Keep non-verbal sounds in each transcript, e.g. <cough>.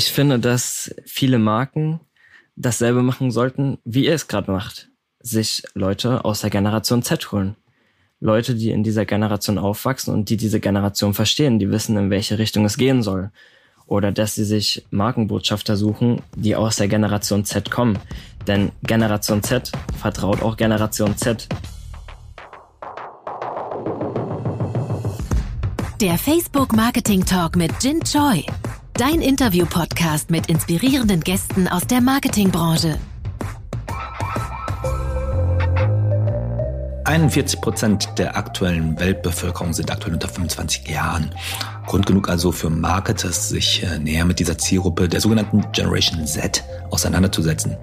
Ich finde, dass viele Marken dasselbe machen sollten, wie ihr es gerade macht. Sich Leute aus der Generation Z holen. Leute, die in dieser Generation aufwachsen und die diese Generation verstehen, die wissen, in welche Richtung es gehen soll. Oder dass sie sich Markenbotschafter suchen, die aus der Generation Z kommen. Denn Generation Z vertraut auch Generation Z. Der Facebook Marketing Talk mit Jin Choi. Dein Interview-Podcast mit inspirierenden Gästen aus der Marketingbranche. 41 Prozent der aktuellen Weltbevölkerung sind aktuell unter 25 Jahren. Grund genug also für Marketers, sich äh, näher mit dieser Zielgruppe der sogenannten Generation Z auseinanderzusetzen.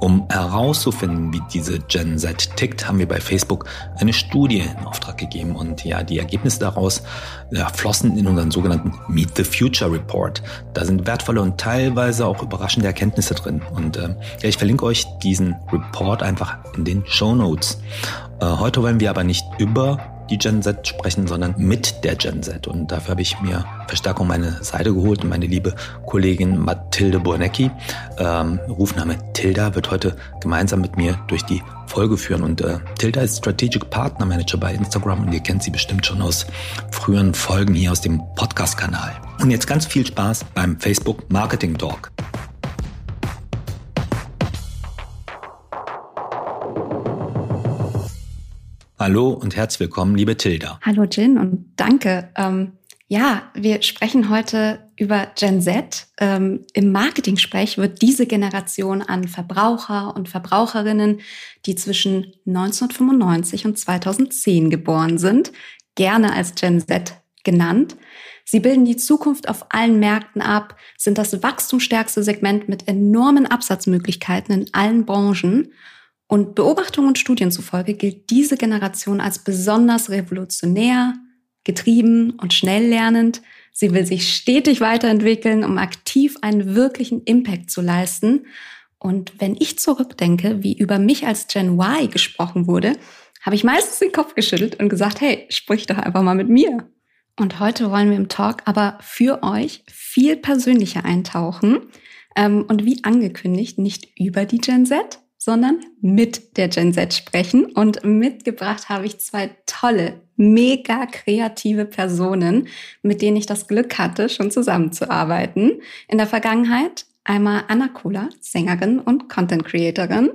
Um herauszufinden, wie diese Gen Z tickt, haben wir bei Facebook eine Studie in Auftrag gegeben und ja, die Ergebnisse daraus ja, flossen in unseren sogenannten Meet the Future Report. Da sind wertvolle und teilweise auch überraschende Erkenntnisse drin und äh, ja, ich verlinke euch diesen Report einfach in den Show Notes. Äh, heute wollen wir aber nicht über die Gen Z sprechen, sondern mit der Gen Z. Und dafür habe ich mir Verstärkung meine Seite geholt und meine liebe Kollegin Mathilde Bornecki, ähm, Rufname Tilda, wird heute gemeinsam mit mir durch die Folge führen. Und äh, Tilda ist Strategic Partner Manager bei Instagram und ihr kennt sie bestimmt schon aus früheren Folgen hier aus dem Podcast-Kanal. Und jetzt ganz viel Spaß beim Facebook Marketing Talk. Hallo und herzlich willkommen, liebe Tilda. Hallo Jin und danke. Ähm, ja, wir sprechen heute über Gen Z. Ähm, Im Marketing-Sprech wird diese Generation an Verbraucher und Verbraucherinnen, die zwischen 1995 und 2010 geboren sind, gerne als Gen Z genannt. Sie bilden die Zukunft auf allen Märkten ab, sind das wachstumsstärkste Segment mit enormen Absatzmöglichkeiten in allen Branchen und Beobachtungen und Studien zufolge gilt diese Generation als besonders revolutionär, getrieben und schnell lernend. Sie will sich stetig weiterentwickeln, um aktiv einen wirklichen Impact zu leisten. Und wenn ich zurückdenke, wie über mich als Gen Y gesprochen wurde, habe ich meistens den Kopf geschüttelt und gesagt, hey, sprich doch einfach mal mit mir. Und heute wollen wir im Talk aber für euch viel persönlicher eintauchen ähm, und wie angekündigt nicht über die Gen Z, sondern mit der Gen Z sprechen. Und mitgebracht habe ich zwei tolle, mega kreative Personen, mit denen ich das Glück hatte, schon zusammenzuarbeiten. In der Vergangenheit einmal Anna Kula, Sängerin und Content Creatorin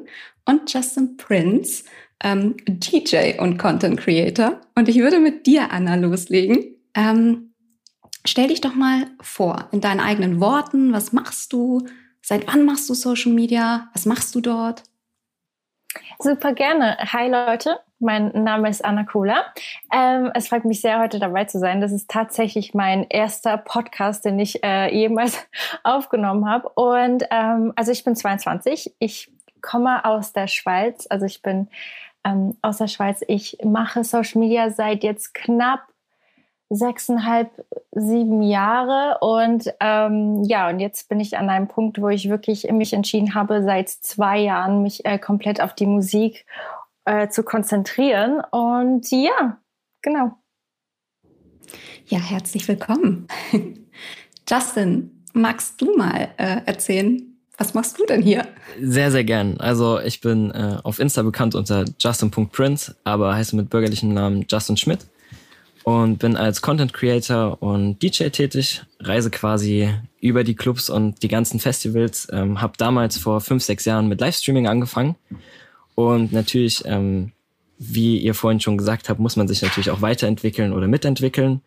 und Justin Prince, ähm, DJ und Content Creator. Und ich würde mit dir, Anna, loslegen. Ähm, stell dich doch mal vor, in deinen eigenen Worten, was machst du? Seit wann machst du Social Media? Was machst du dort? Super gerne. Hi Leute, mein Name ist Anna Kohler. Ähm, es freut mich sehr, heute dabei zu sein. Das ist tatsächlich mein erster Podcast, den ich äh, jemals <laughs> aufgenommen habe. Und ähm, also ich bin 22. Ich komme aus der Schweiz. Also ich bin ähm, aus der Schweiz. Ich mache Social Media seit jetzt knapp sechseinhalb, sieben Jahre und ähm, ja, und jetzt bin ich an einem Punkt, wo ich wirklich mich entschieden habe, seit zwei Jahren mich äh, komplett auf die Musik äh, zu konzentrieren und ja, genau. Ja, herzlich willkommen. <laughs> Justin, magst du mal äh, erzählen, was machst du denn hier? Sehr, sehr gern. Also ich bin äh, auf Insta bekannt unter justin.prince, aber heiße mit bürgerlichem Namen Justin Schmidt und bin als Content Creator und DJ tätig, reise quasi über die Clubs und die ganzen Festivals, ähm, habe damals vor fünf, sechs Jahren mit Livestreaming angefangen. Und natürlich, ähm, wie ihr vorhin schon gesagt habt, muss man sich natürlich auch weiterentwickeln oder mitentwickeln.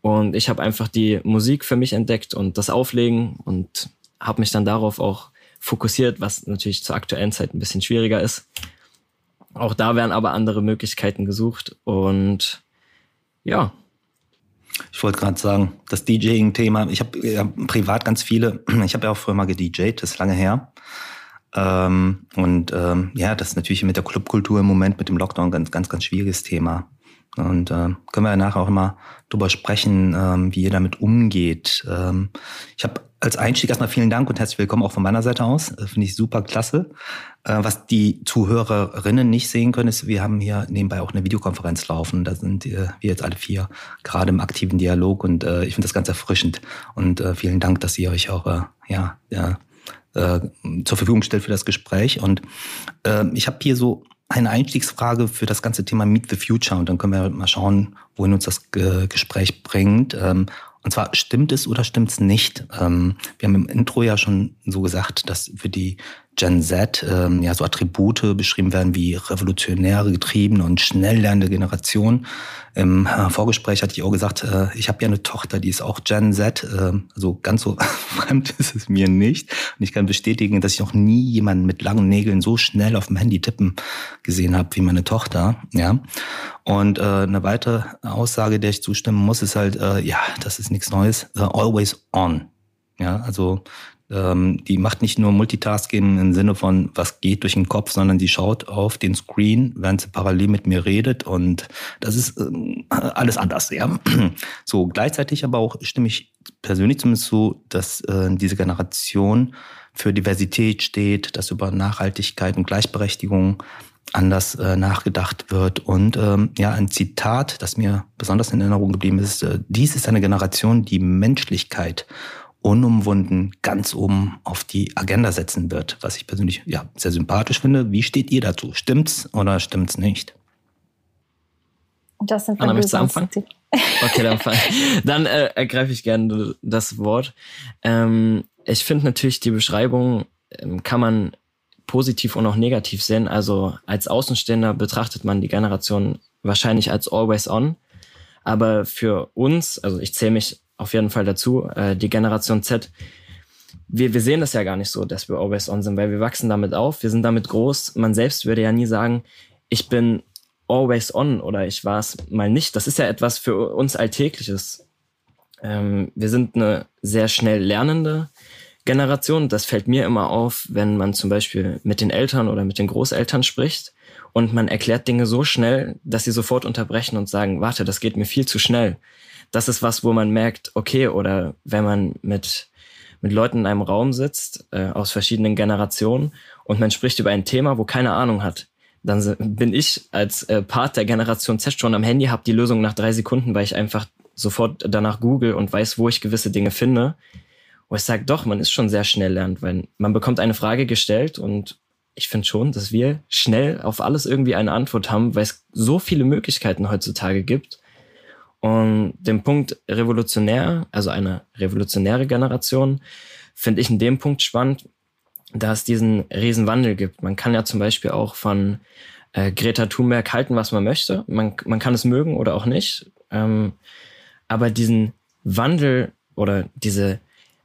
Und ich habe einfach die Musik für mich entdeckt und das Auflegen und habe mich dann darauf auch fokussiert, was natürlich zur aktuellen Zeit ein bisschen schwieriger ist. Auch da werden aber andere Möglichkeiten gesucht und ja. Ich wollte gerade sagen, das DJing-Thema, ich habe ja privat ganz viele, ich habe ja auch früher mal gedJt, das ist lange her. Ähm, und ähm, ja, das ist natürlich mit der Clubkultur im Moment, mit dem Lockdown ganz, ganz, ganz schwieriges Thema. Und äh, können wir ja nachher auch immer drüber sprechen, ähm, wie ihr damit umgeht. Ähm, ich habe als Einstieg erstmal vielen Dank und herzlich willkommen auch von meiner Seite aus. Äh, Finde ich super klasse. Äh, was die Zuhörerinnen nicht sehen können, ist, wir haben hier nebenbei auch eine Videokonferenz laufen. Da sind äh, wir jetzt alle vier gerade im aktiven Dialog und ich finde das ganz erfrischend. Und vielen Dank, dass ihr euch auch ja, ja zur Verfügung stellt für das Gespräch. Und ich habe hier so eine Einstiegsfrage für das ganze Thema Meet the Future und dann können wir mal schauen, wohin uns das Gespräch bringt. Und zwar stimmt es oder stimmt es nicht? Ähm, wir haben im Intro ja schon so gesagt, dass für die Gen Z ähm, ja so Attribute beschrieben werden wie revolutionäre, getriebene und schnell lernende Generation. Im äh, Vorgespräch hatte ich auch gesagt, äh, ich habe ja eine Tochter, die ist auch Gen Z. Äh, also ganz so <laughs> fremd ist es mir nicht. Und ich kann bestätigen, dass ich noch nie jemanden mit langen Nägeln so schnell auf dem Handy tippen gesehen habe wie meine Tochter. Ja. Und äh, eine weitere Aussage, der ich zustimmen muss, ist halt, äh, ja, das ist nichts Neues, uh, always on. Ja, also ähm, die macht nicht nur Multitasking im Sinne von, was geht durch den Kopf, sondern die schaut auf den Screen, während sie parallel mit mir redet und das ist ähm, alles anders, ja. <clears throat> So, gleichzeitig aber auch stimme ich persönlich zumindest zu, dass äh, diese Generation für Diversität steht, dass über Nachhaltigkeit und Gleichberechtigung anders äh, nachgedacht wird. Und ähm, ja, ein Zitat, das mir besonders in Erinnerung geblieben ist, äh, dies ist eine Generation, die Menschlichkeit unumwunden ganz oben auf die Agenda setzen wird, was ich persönlich ja sehr sympathisch finde. Wie steht ihr dazu? Stimmt's oder stimmt's nicht? Das sind Anna, möchtest du anfangen? Okay, dann, <laughs> dann äh, ergreife ich gerne das Wort. Ähm, ich finde natürlich die Beschreibung ähm, kann man positiv und auch negativ sehen. Also als Außenstehender betrachtet man die Generation wahrscheinlich als always on. Aber für uns, also ich zähle mich auf jeden Fall dazu, äh, die Generation Z, wir, wir sehen das ja gar nicht so, dass wir always on sind, weil wir wachsen damit auf, wir sind damit groß. Man selbst würde ja nie sagen, ich bin always on oder ich war es mal nicht. Das ist ja etwas für uns Alltägliches. Ähm, wir sind eine sehr schnell lernende Generation. Das fällt mir immer auf, wenn man zum Beispiel mit den Eltern oder mit den Großeltern spricht und man erklärt Dinge so schnell, dass sie sofort unterbrechen und sagen, warte, das geht mir viel zu schnell das ist was, wo man merkt, okay, oder wenn man mit, mit Leuten in einem Raum sitzt, äh, aus verschiedenen Generationen, und man spricht über ein Thema, wo keine Ahnung hat, dann bin ich als äh, Part der Generation Z schon am Handy, habe die Lösung nach drei Sekunden, weil ich einfach sofort danach google und weiß, wo ich gewisse Dinge finde. Wo ich sage, doch, man ist schon sehr schnell lernt, weil man bekommt eine Frage gestellt und ich finde schon, dass wir schnell auf alles irgendwie eine Antwort haben, weil es so viele Möglichkeiten heutzutage gibt. Und den Punkt revolutionär, also eine revolutionäre Generation, finde ich in dem Punkt spannend, da es diesen Riesenwandel gibt. Man kann ja zum Beispiel auch von äh, Greta Thunberg halten, was man möchte. Man, man kann es mögen oder auch nicht. Ähm, aber diesen Wandel oder diese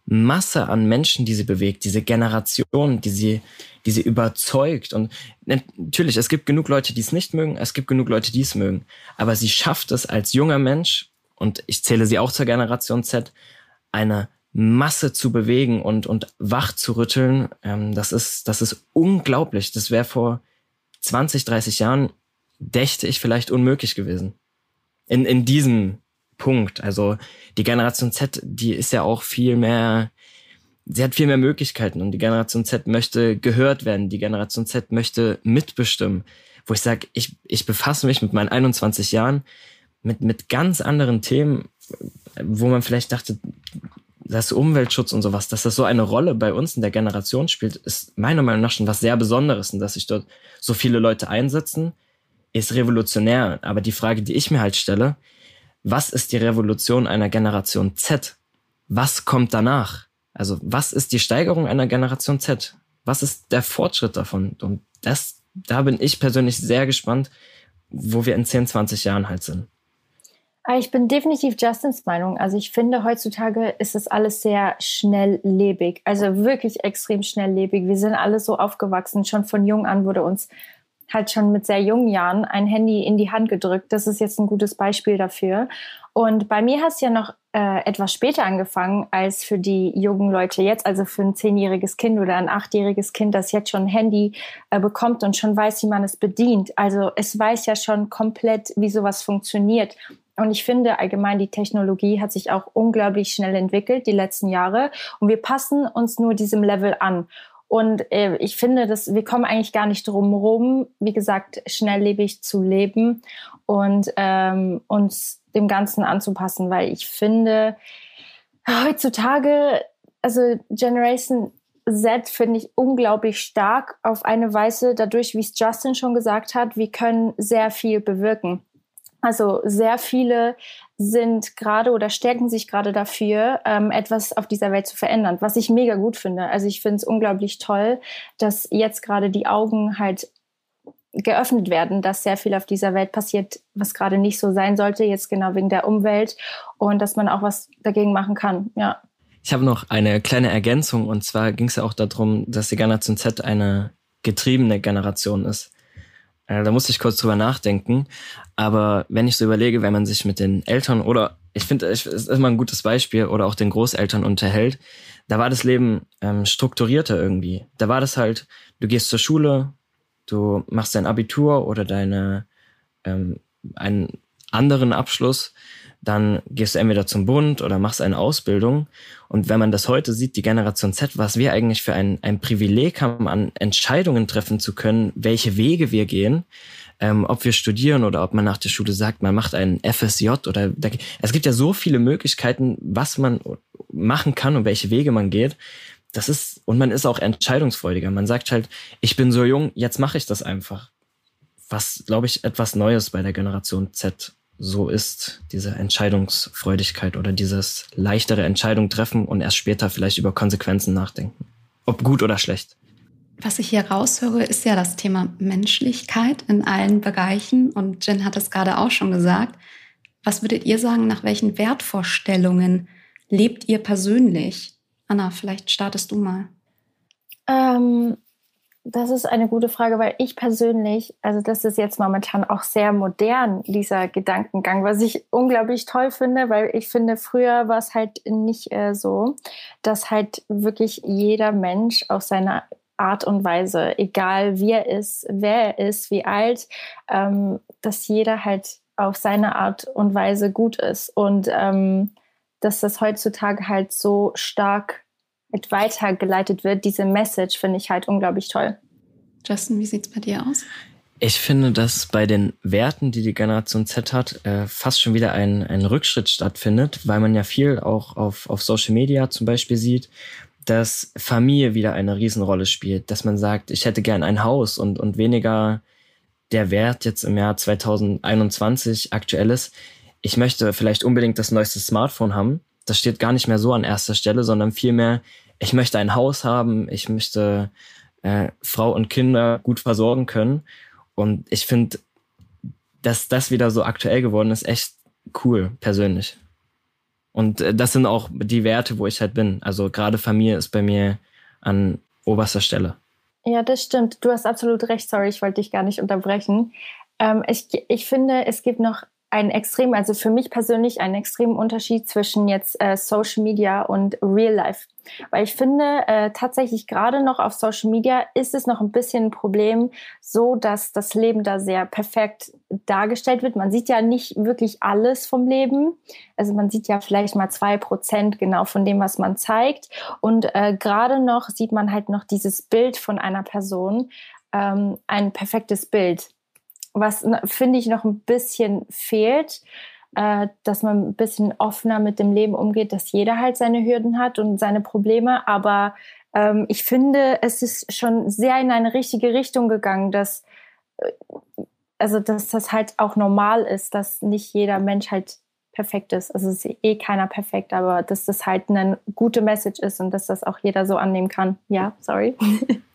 Masse an Menschen, die sie bewegt, diese Generation, die sie, die sie überzeugt. Und natürlich, es gibt genug Leute, die es nicht mögen, es gibt genug Leute, die es mögen. Aber sie schafft es als junger Mensch, und ich zähle sie auch zur Generation Z, eine Masse zu bewegen und, und wach zu rütteln. Ähm, das ist, das ist unglaublich. Das wäre vor 20, 30 Jahren, dächte ich, vielleicht unmöglich gewesen. In, in diesem Punkt. Also die Generation Z, die ist ja auch viel mehr, sie hat viel mehr Möglichkeiten und die Generation Z möchte gehört werden. Die Generation Z möchte mitbestimmen. Wo ich sage, ich, ich befasse mich mit meinen 21 Jahren mit, mit ganz anderen Themen, wo man vielleicht dachte, dass Umweltschutz und sowas, dass das so eine Rolle bei uns in der Generation spielt, ist meiner Meinung nach schon was sehr Besonderes und dass sich dort so viele Leute einsetzen, ist revolutionär. Aber die Frage, die ich mir halt stelle, was ist die Revolution einer Generation Z? Was kommt danach? Also was ist die Steigerung einer Generation Z? Was ist der Fortschritt davon? Und das, da bin ich persönlich sehr gespannt, wo wir in 10, 20 Jahren halt sind. Ah, ich bin definitiv Justins Meinung. Also ich finde, heutzutage ist es alles sehr schnelllebig. Also wirklich extrem schnelllebig. Wir sind alle so aufgewachsen. Schon von jung an wurde uns halt schon mit sehr jungen Jahren ein Handy in die Hand gedrückt. Das ist jetzt ein gutes Beispiel dafür. Und bei mir hat es ja noch äh, etwas später angefangen als für die jungen Leute jetzt, also für ein zehnjähriges Kind oder ein achtjähriges Kind, das jetzt schon ein Handy äh, bekommt und schon weiß, wie man es bedient. Also es weiß ja schon komplett, wie sowas funktioniert. Und ich finde allgemein, die Technologie hat sich auch unglaublich schnell entwickelt die letzten Jahre. Und wir passen uns nur diesem Level an. Und äh, ich finde, dass wir kommen eigentlich gar nicht drum rum, wie gesagt, schnelllebig zu leben und ähm, uns dem Ganzen anzupassen, weil ich finde, heutzutage, also Generation Z finde ich unglaublich stark auf eine Weise, dadurch, wie es Justin schon gesagt hat, wir können sehr viel bewirken. Also sehr viele sind gerade oder stärken sich gerade dafür, ähm, etwas auf dieser Welt zu verändern, was ich mega gut finde. Also ich finde es unglaublich toll, dass jetzt gerade die Augen halt geöffnet werden, dass sehr viel auf dieser Welt passiert, was gerade nicht so sein sollte, jetzt genau wegen der Umwelt und dass man auch was dagegen machen kann, ja. Ich habe noch eine kleine Ergänzung und zwar ging es ja auch darum, dass die Generation Z eine getriebene Generation ist. Äh, da musste ich kurz drüber nachdenken. Aber wenn ich so überlege, wenn man sich mit den Eltern oder ich finde, es ist immer ein gutes Beispiel oder auch den Großeltern unterhält, da war das Leben ähm, strukturierter irgendwie. Da war das halt, du gehst zur Schule, du machst dein Abitur oder deine ähm, einen anderen Abschluss, dann gehst du entweder zum Bund oder machst eine Ausbildung. Und wenn man das heute sieht, die Generation Z, was wir eigentlich für ein, ein Privileg haben, an Entscheidungen treffen zu können, welche Wege wir gehen, ähm, ob wir studieren oder ob man nach der Schule sagt, man macht einen FSJ oder da, es gibt ja so viele Möglichkeiten, was man machen kann und welche Wege man geht das ist, und man ist auch entscheidungsfreudiger. Man sagt halt, ich bin so jung, jetzt mache ich das einfach. Was, glaube ich, etwas Neues bei der Generation Z so ist, diese Entscheidungsfreudigkeit oder dieses leichtere Entscheidung treffen und erst später vielleicht über Konsequenzen nachdenken. Ob gut oder schlecht. Was ich hier raushöre, ist ja das Thema Menschlichkeit in allen Bereichen. Und Jen hat es gerade auch schon gesagt. Was würdet ihr sagen, nach welchen Wertvorstellungen lebt ihr persönlich? Anna, vielleicht startest du mal. Ähm, das ist eine gute Frage, weil ich persönlich, also das ist jetzt momentan auch sehr modern, dieser Gedankengang, was ich unglaublich toll finde, weil ich finde, früher war es halt nicht äh, so, dass halt wirklich jeder Mensch auf seine Art und Weise, egal wie er ist, wer er ist, wie alt, ähm, dass jeder halt auf seine Art und Weise gut ist. Und ähm, dass das heutzutage halt so stark weitergeleitet wird, diese Message finde ich halt unglaublich toll. Justin, wie sieht es bei dir aus? Ich finde, dass bei den Werten, die die Generation Z hat, äh, fast schon wieder ein, ein Rückschritt stattfindet, weil man ja viel auch auf, auf Social Media zum Beispiel sieht, dass Familie wieder eine Riesenrolle spielt, dass man sagt, ich hätte gern ein Haus und, und weniger der Wert jetzt im Jahr 2021 aktuell ist, ich möchte vielleicht unbedingt das neueste Smartphone haben. Das steht gar nicht mehr so an erster Stelle, sondern vielmehr, ich möchte ein Haus haben, ich möchte äh, Frau und Kinder gut versorgen können. Und ich finde, dass das wieder so aktuell geworden ist, echt cool, persönlich. Und äh, das sind auch die Werte, wo ich halt bin. Also gerade Familie ist bei mir an oberster Stelle. Ja, das stimmt. Du hast absolut recht. Sorry, ich wollte dich gar nicht unterbrechen. Ähm, ich, ich finde, es gibt noch ein extrem, also für mich persönlich einen extremen Unterschied zwischen jetzt äh, Social Media und Real Life. Weil ich finde, äh, tatsächlich gerade noch auf Social Media ist es noch ein bisschen ein Problem, so dass das Leben da sehr perfekt dargestellt wird. Man sieht ja nicht wirklich alles vom Leben. Also man sieht ja vielleicht mal zwei Prozent genau von dem, was man zeigt. Und äh, gerade noch sieht man halt noch dieses Bild von einer Person, ähm, ein perfektes Bild was finde ich noch ein bisschen fehlt, äh, dass man ein bisschen offener mit dem Leben umgeht, dass jeder halt seine Hürden hat und seine Probleme. Aber ähm, ich finde, es ist schon sehr in eine richtige Richtung gegangen, dass äh, also dass das halt auch normal ist, dass nicht jeder Mensch halt perfekt ist. Also es ist eh keiner perfekt, aber dass das halt eine gute Message ist und dass das auch jeder so annehmen kann. Ja, sorry. <laughs>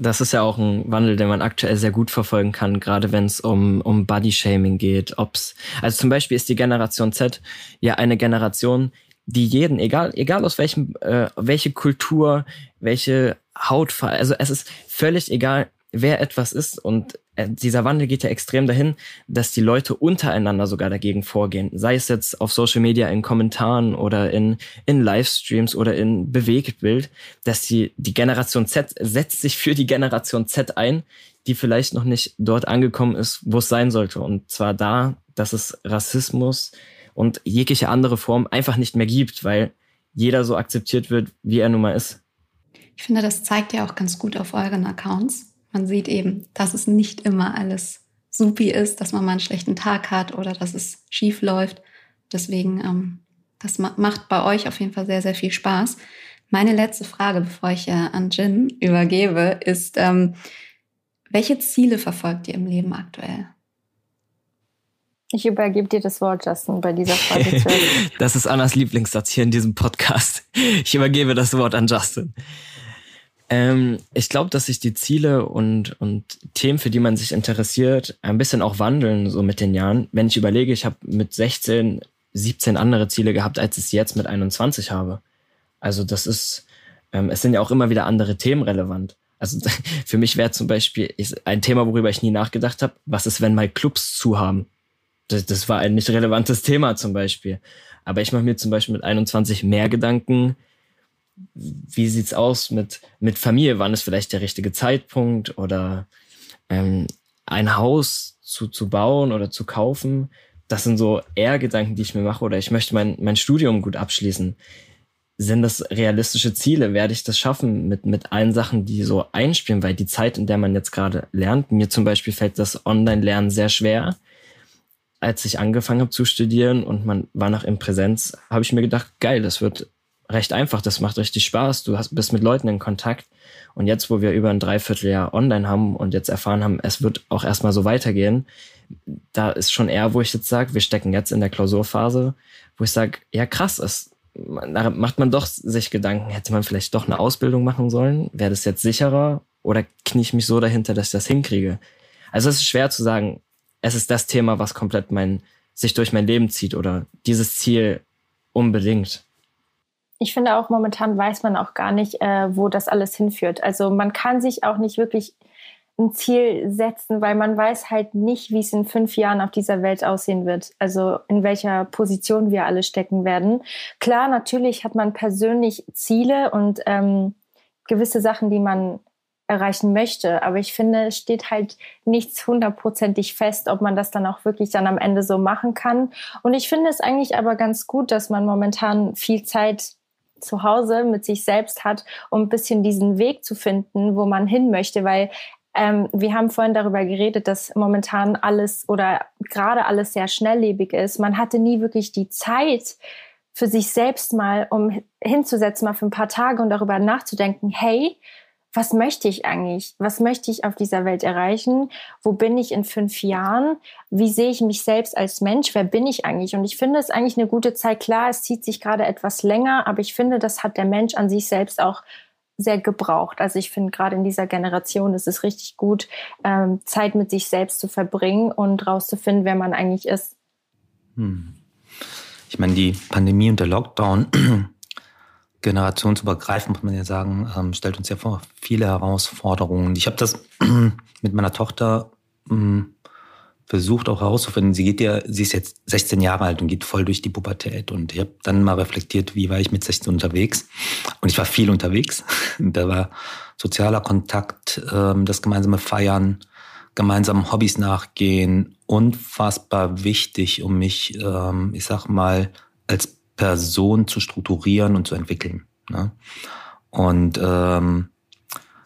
das ist ja auch ein Wandel, den man aktuell sehr gut verfolgen kann, gerade wenn es um, um Body-Shaming geht. Ob's, also zum Beispiel ist die Generation Z ja eine Generation, die jeden, egal, egal aus welchem, äh, welche Kultur, welche Hautfarbe, also es ist völlig egal, wer etwas ist und dieser Wandel geht ja extrem dahin, dass die Leute untereinander sogar dagegen vorgehen. Sei es jetzt auf Social Media in Kommentaren oder in, in Livestreams oder in Bewegtbild, dass die, die Generation Z setzt sich für die Generation Z ein, die vielleicht noch nicht dort angekommen ist, wo es sein sollte. Und zwar da, dass es Rassismus und jegliche andere Form einfach nicht mehr gibt, weil jeder so akzeptiert wird, wie er nun mal ist. Ich finde, das zeigt ja auch ganz gut auf euren Accounts. Man sieht eben, dass es nicht immer alles supi ist, dass man mal einen schlechten Tag hat oder dass es schief läuft. Deswegen, ähm, das macht bei euch auf jeden Fall sehr, sehr viel Spaß. Meine letzte Frage, bevor ich äh, an Jin übergebe, ist, ähm, welche Ziele verfolgt ihr im Leben aktuell? Ich übergebe dir das Wort, Justin, bei dieser Frage. <laughs> das ist Annas Lieblingssatz hier in diesem Podcast. Ich übergebe das Wort an Justin. Ähm, ich glaube, dass sich die Ziele und, und Themen, für die man sich interessiert, ein bisschen auch wandeln, so mit den Jahren. Wenn ich überlege, ich habe mit 16, 17 andere Ziele gehabt, als ich es jetzt mit 21 habe. Also das ist, ähm, es sind ja auch immer wieder andere Themen relevant. Also <laughs> für mich wäre zum Beispiel ein Thema, worüber ich nie nachgedacht habe, was ist, wenn mal Clubs zu haben? Das, das war ein nicht relevantes Thema zum Beispiel. Aber ich mache mir zum Beispiel mit 21 mehr Gedanken, wie sieht's aus mit, mit Familie? Wann ist vielleicht der richtige Zeitpunkt oder ähm, ein Haus zu, zu bauen oder zu kaufen? Das sind so eher Gedanken, die ich mir mache. Oder ich möchte mein, mein Studium gut abschließen. Sind das realistische Ziele? Werde ich das schaffen mit, mit allen Sachen, die so einspielen? Weil die Zeit, in der man jetzt gerade lernt, mir zum Beispiel fällt das Online-Lernen sehr schwer als ich angefangen habe zu studieren und man war noch in Präsenz, habe ich mir gedacht, geil, das wird recht einfach, das macht richtig Spaß, du hast, bist mit Leuten in Kontakt. Und jetzt, wo wir über ein Dreivierteljahr online haben und jetzt erfahren haben, es wird auch erstmal so weitergehen, da ist schon eher, wo ich jetzt sage, wir stecken jetzt in der Klausurphase, wo ich sage, ja krass, es, da macht man doch sich Gedanken, hätte man vielleicht doch eine Ausbildung machen sollen? Wäre das jetzt sicherer? Oder knie ich mich so dahinter, dass ich das hinkriege? Also es ist schwer zu sagen, es ist das Thema, was komplett mein, sich durch mein Leben zieht oder dieses Ziel unbedingt. Ich finde auch momentan weiß man auch gar nicht, äh, wo das alles hinführt. Also man kann sich auch nicht wirklich ein Ziel setzen, weil man weiß halt nicht, wie es in fünf Jahren auf dieser Welt aussehen wird. Also in welcher Position wir alle stecken werden. Klar, natürlich hat man persönlich Ziele und ähm, gewisse Sachen, die man erreichen möchte. Aber ich finde, es steht halt nichts hundertprozentig fest, ob man das dann auch wirklich dann am Ende so machen kann. Und ich finde es eigentlich aber ganz gut, dass man momentan viel Zeit zu Hause mit sich selbst hat, um ein bisschen diesen Weg zu finden, wo man hin möchte, weil ähm, wir haben vorhin darüber geredet, dass momentan alles oder gerade alles sehr schnelllebig ist. Man hatte nie wirklich die Zeit für sich selbst mal, um hinzusetzen, mal für ein paar Tage und darüber nachzudenken, hey, was möchte ich eigentlich? Was möchte ich auf dieser Welt erreichen? Wo bin ich in fünf Jahren? Wie sehe ich mich selbst als Mensch? Wer bin ich eigentlich? Und ich finde es eigentlich eine gute Zeit. Klar, es zieht sich gerade etwas länger, aber ich finde, das hat der Mensch an sich selbst auch sehr gebraucht. Also ich finde gerade in dieser Generation ist es richtig gut, ähm, Zeit mit sich selbst zu verbringen und rauszufinden, wer man eigentlich ist. Hm. Ich meine, die Pandemie und der Lockdown generationsübergreifend, muss man ja sagen, ähm, stellt uns ja vor viele Herausforderungen. Ich habe das <clears throat> mit meiner Tochter ähm, versucht auch herauszufinden. Sie geht ja, sie ist jetzt 16 Jahre alt und geht voll durch die Pubertät. Und ich habe dann mal reflektiert, wie war ich mit 16 unterwegs? Und ich war viel unterwegs. <laughs> da war sozialer Kontakt, ähm, das gemeinsame Feiern, gemeinsam Hobbys nachgehen, unfassbar wichtig, um mich, ähm, ich sag mal, als Person zu strukturieren und zu entwickeln. Ne? Und ähm,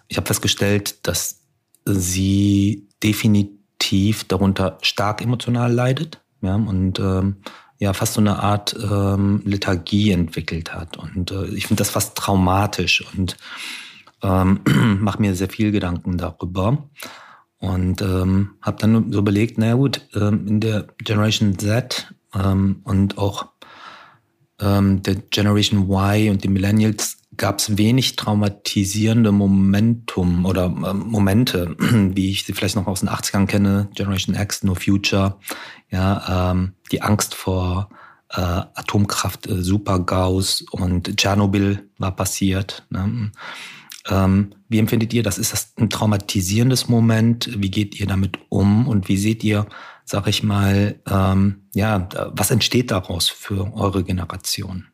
ich habe festgestellt, dass sie definitiv darunter stark emotional leidet ja, und ähm, ja fast so eine Art ähm, Lethargie entwickelt hat. Und äh, ich finde das fast traumatisch und ähm, <clears throat> mache mir sehr viel Gedanken darüber. Und ähm, habe dann so überlegt, naja gut, ähm, in der Generation Z ähm, und auch ähm, der Generation Y und den Millennials gab es wenig traumatisierende Momentum oder äh, Momente, <clears throat> wie ich sie vielleicht noch aus den 80ern kenne, Generation X, No Future, ja, ähm, die Angst vor äh, Atomkraft, äh, Super-GAUS und Tschernobyl war passiert. Ne? Ähm, wie empfindet ihr das? Ist das ein traumatisierendes Moment? Wie geht ihr damit um? Und wie seht ihr, sag ich mal, ähm, ja, was entsteht daraus für eure Generation?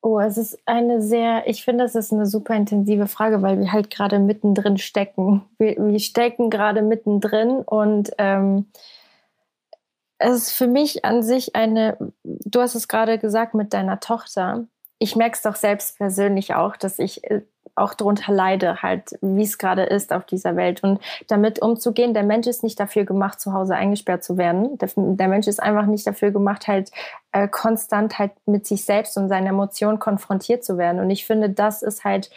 Oh, es ist eine sehr, ich finde, es ist eine super intensive Frage, weil wir halt gerade mittendrin stecken. Wir, wir stecken gerade mittendrin und ähm, es ist für mich an sich eine, du hast es gerade gesagt mit deiner Tochter. Ich merke es doch selbst persönlich auch, dass ich äh, auch darunter leide, halt, wie es gerade ist auf dieser Welt. Und damit umzugehen, der Mensch ist nicht dafür gemacht, zu Hause eingesperrt zu werden. Der, der Mensch ist einfach nicht dafür gemacht, halt äh, konstant halt mit sich selbst und seinen Emotionen konfrontiert zu werden. Und ich finde, das ist halt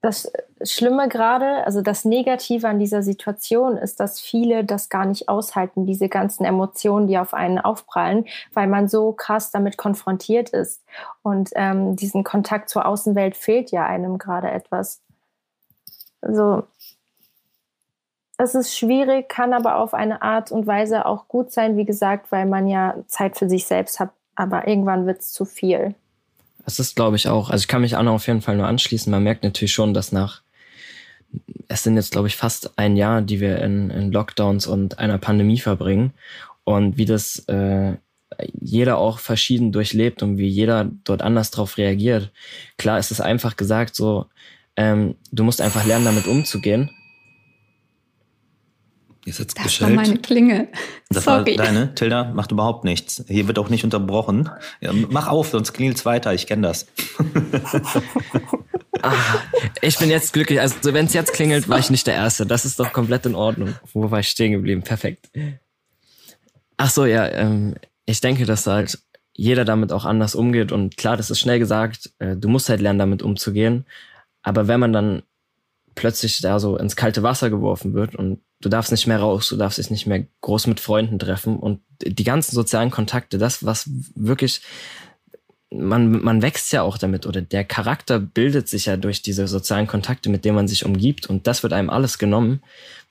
das Schlimme gerade, also das Negative an dieser Situation ist, dass viele das gar nicht aushalten, diese ganzen Emotionen, die auf einen aufprallen, weil man so krass damit konfrontiert ist. Und ähm, diesen Kontakt zur Außenwelt fehlt ja einem gerade etwas. Also es ist schwierig, kann aber auf eine Art und Weise auch gut sein, wie gesagt, weil man ja Zeit für sich selbst hat, aber irgendwann wird es zu viel. Das ist, glaube ich, auch. Also ich kann mich Anna auf jeden Fall nur anschließen. Man merkt natürlich schon, dass nach, es sind jetzt, glaube ich, fast ein Jahr, die wir in, in Lockdowns und einer Pandemie verbringen. Und wie das äh, jeder auch verschieden durchlebt und wie jeder dort anders drauf reagiert. Klar, es ist einfach gesagt so, ähm, du musst einfach lernen, damit umzugehen. Ist jetzt das geschellt. war meine Klingel. Das Sorry. war deine. Tilda macht überhaupt nichts. Hier wird auch nicht unterbrochen. Ja, mach auf, sonst klingelt's weiter. Ich kenne das. <laughs> ah, ich bin jetzt glücklich. Also wenn es jetzt klingelt, war ich nicht der Erste. Das ist doch komplett in Ordnung. Wo war ich stehen geblieben? Perfekt. Ach so, ja. Ähm, ich denke, dass halt jeder damit auch anders umgeht. Und klar, das ist schnell gesagt. Äh, du musst halt lernen, damit umzugehen. Aber wenn man dann plötzlich da so ins kalte Wasser geworfen wird und du darfst nicht mehr raus, du darfst dich nicht mehr groß mit Freunden treffen und die ganzen sozialen Kontakte, das, was wirklich, man, man wächst ja auch damit oder der Charakter bildet sich ja durch diese sozialen Kontakte, mit denen man sich umgibt und das wird einem alles genommen.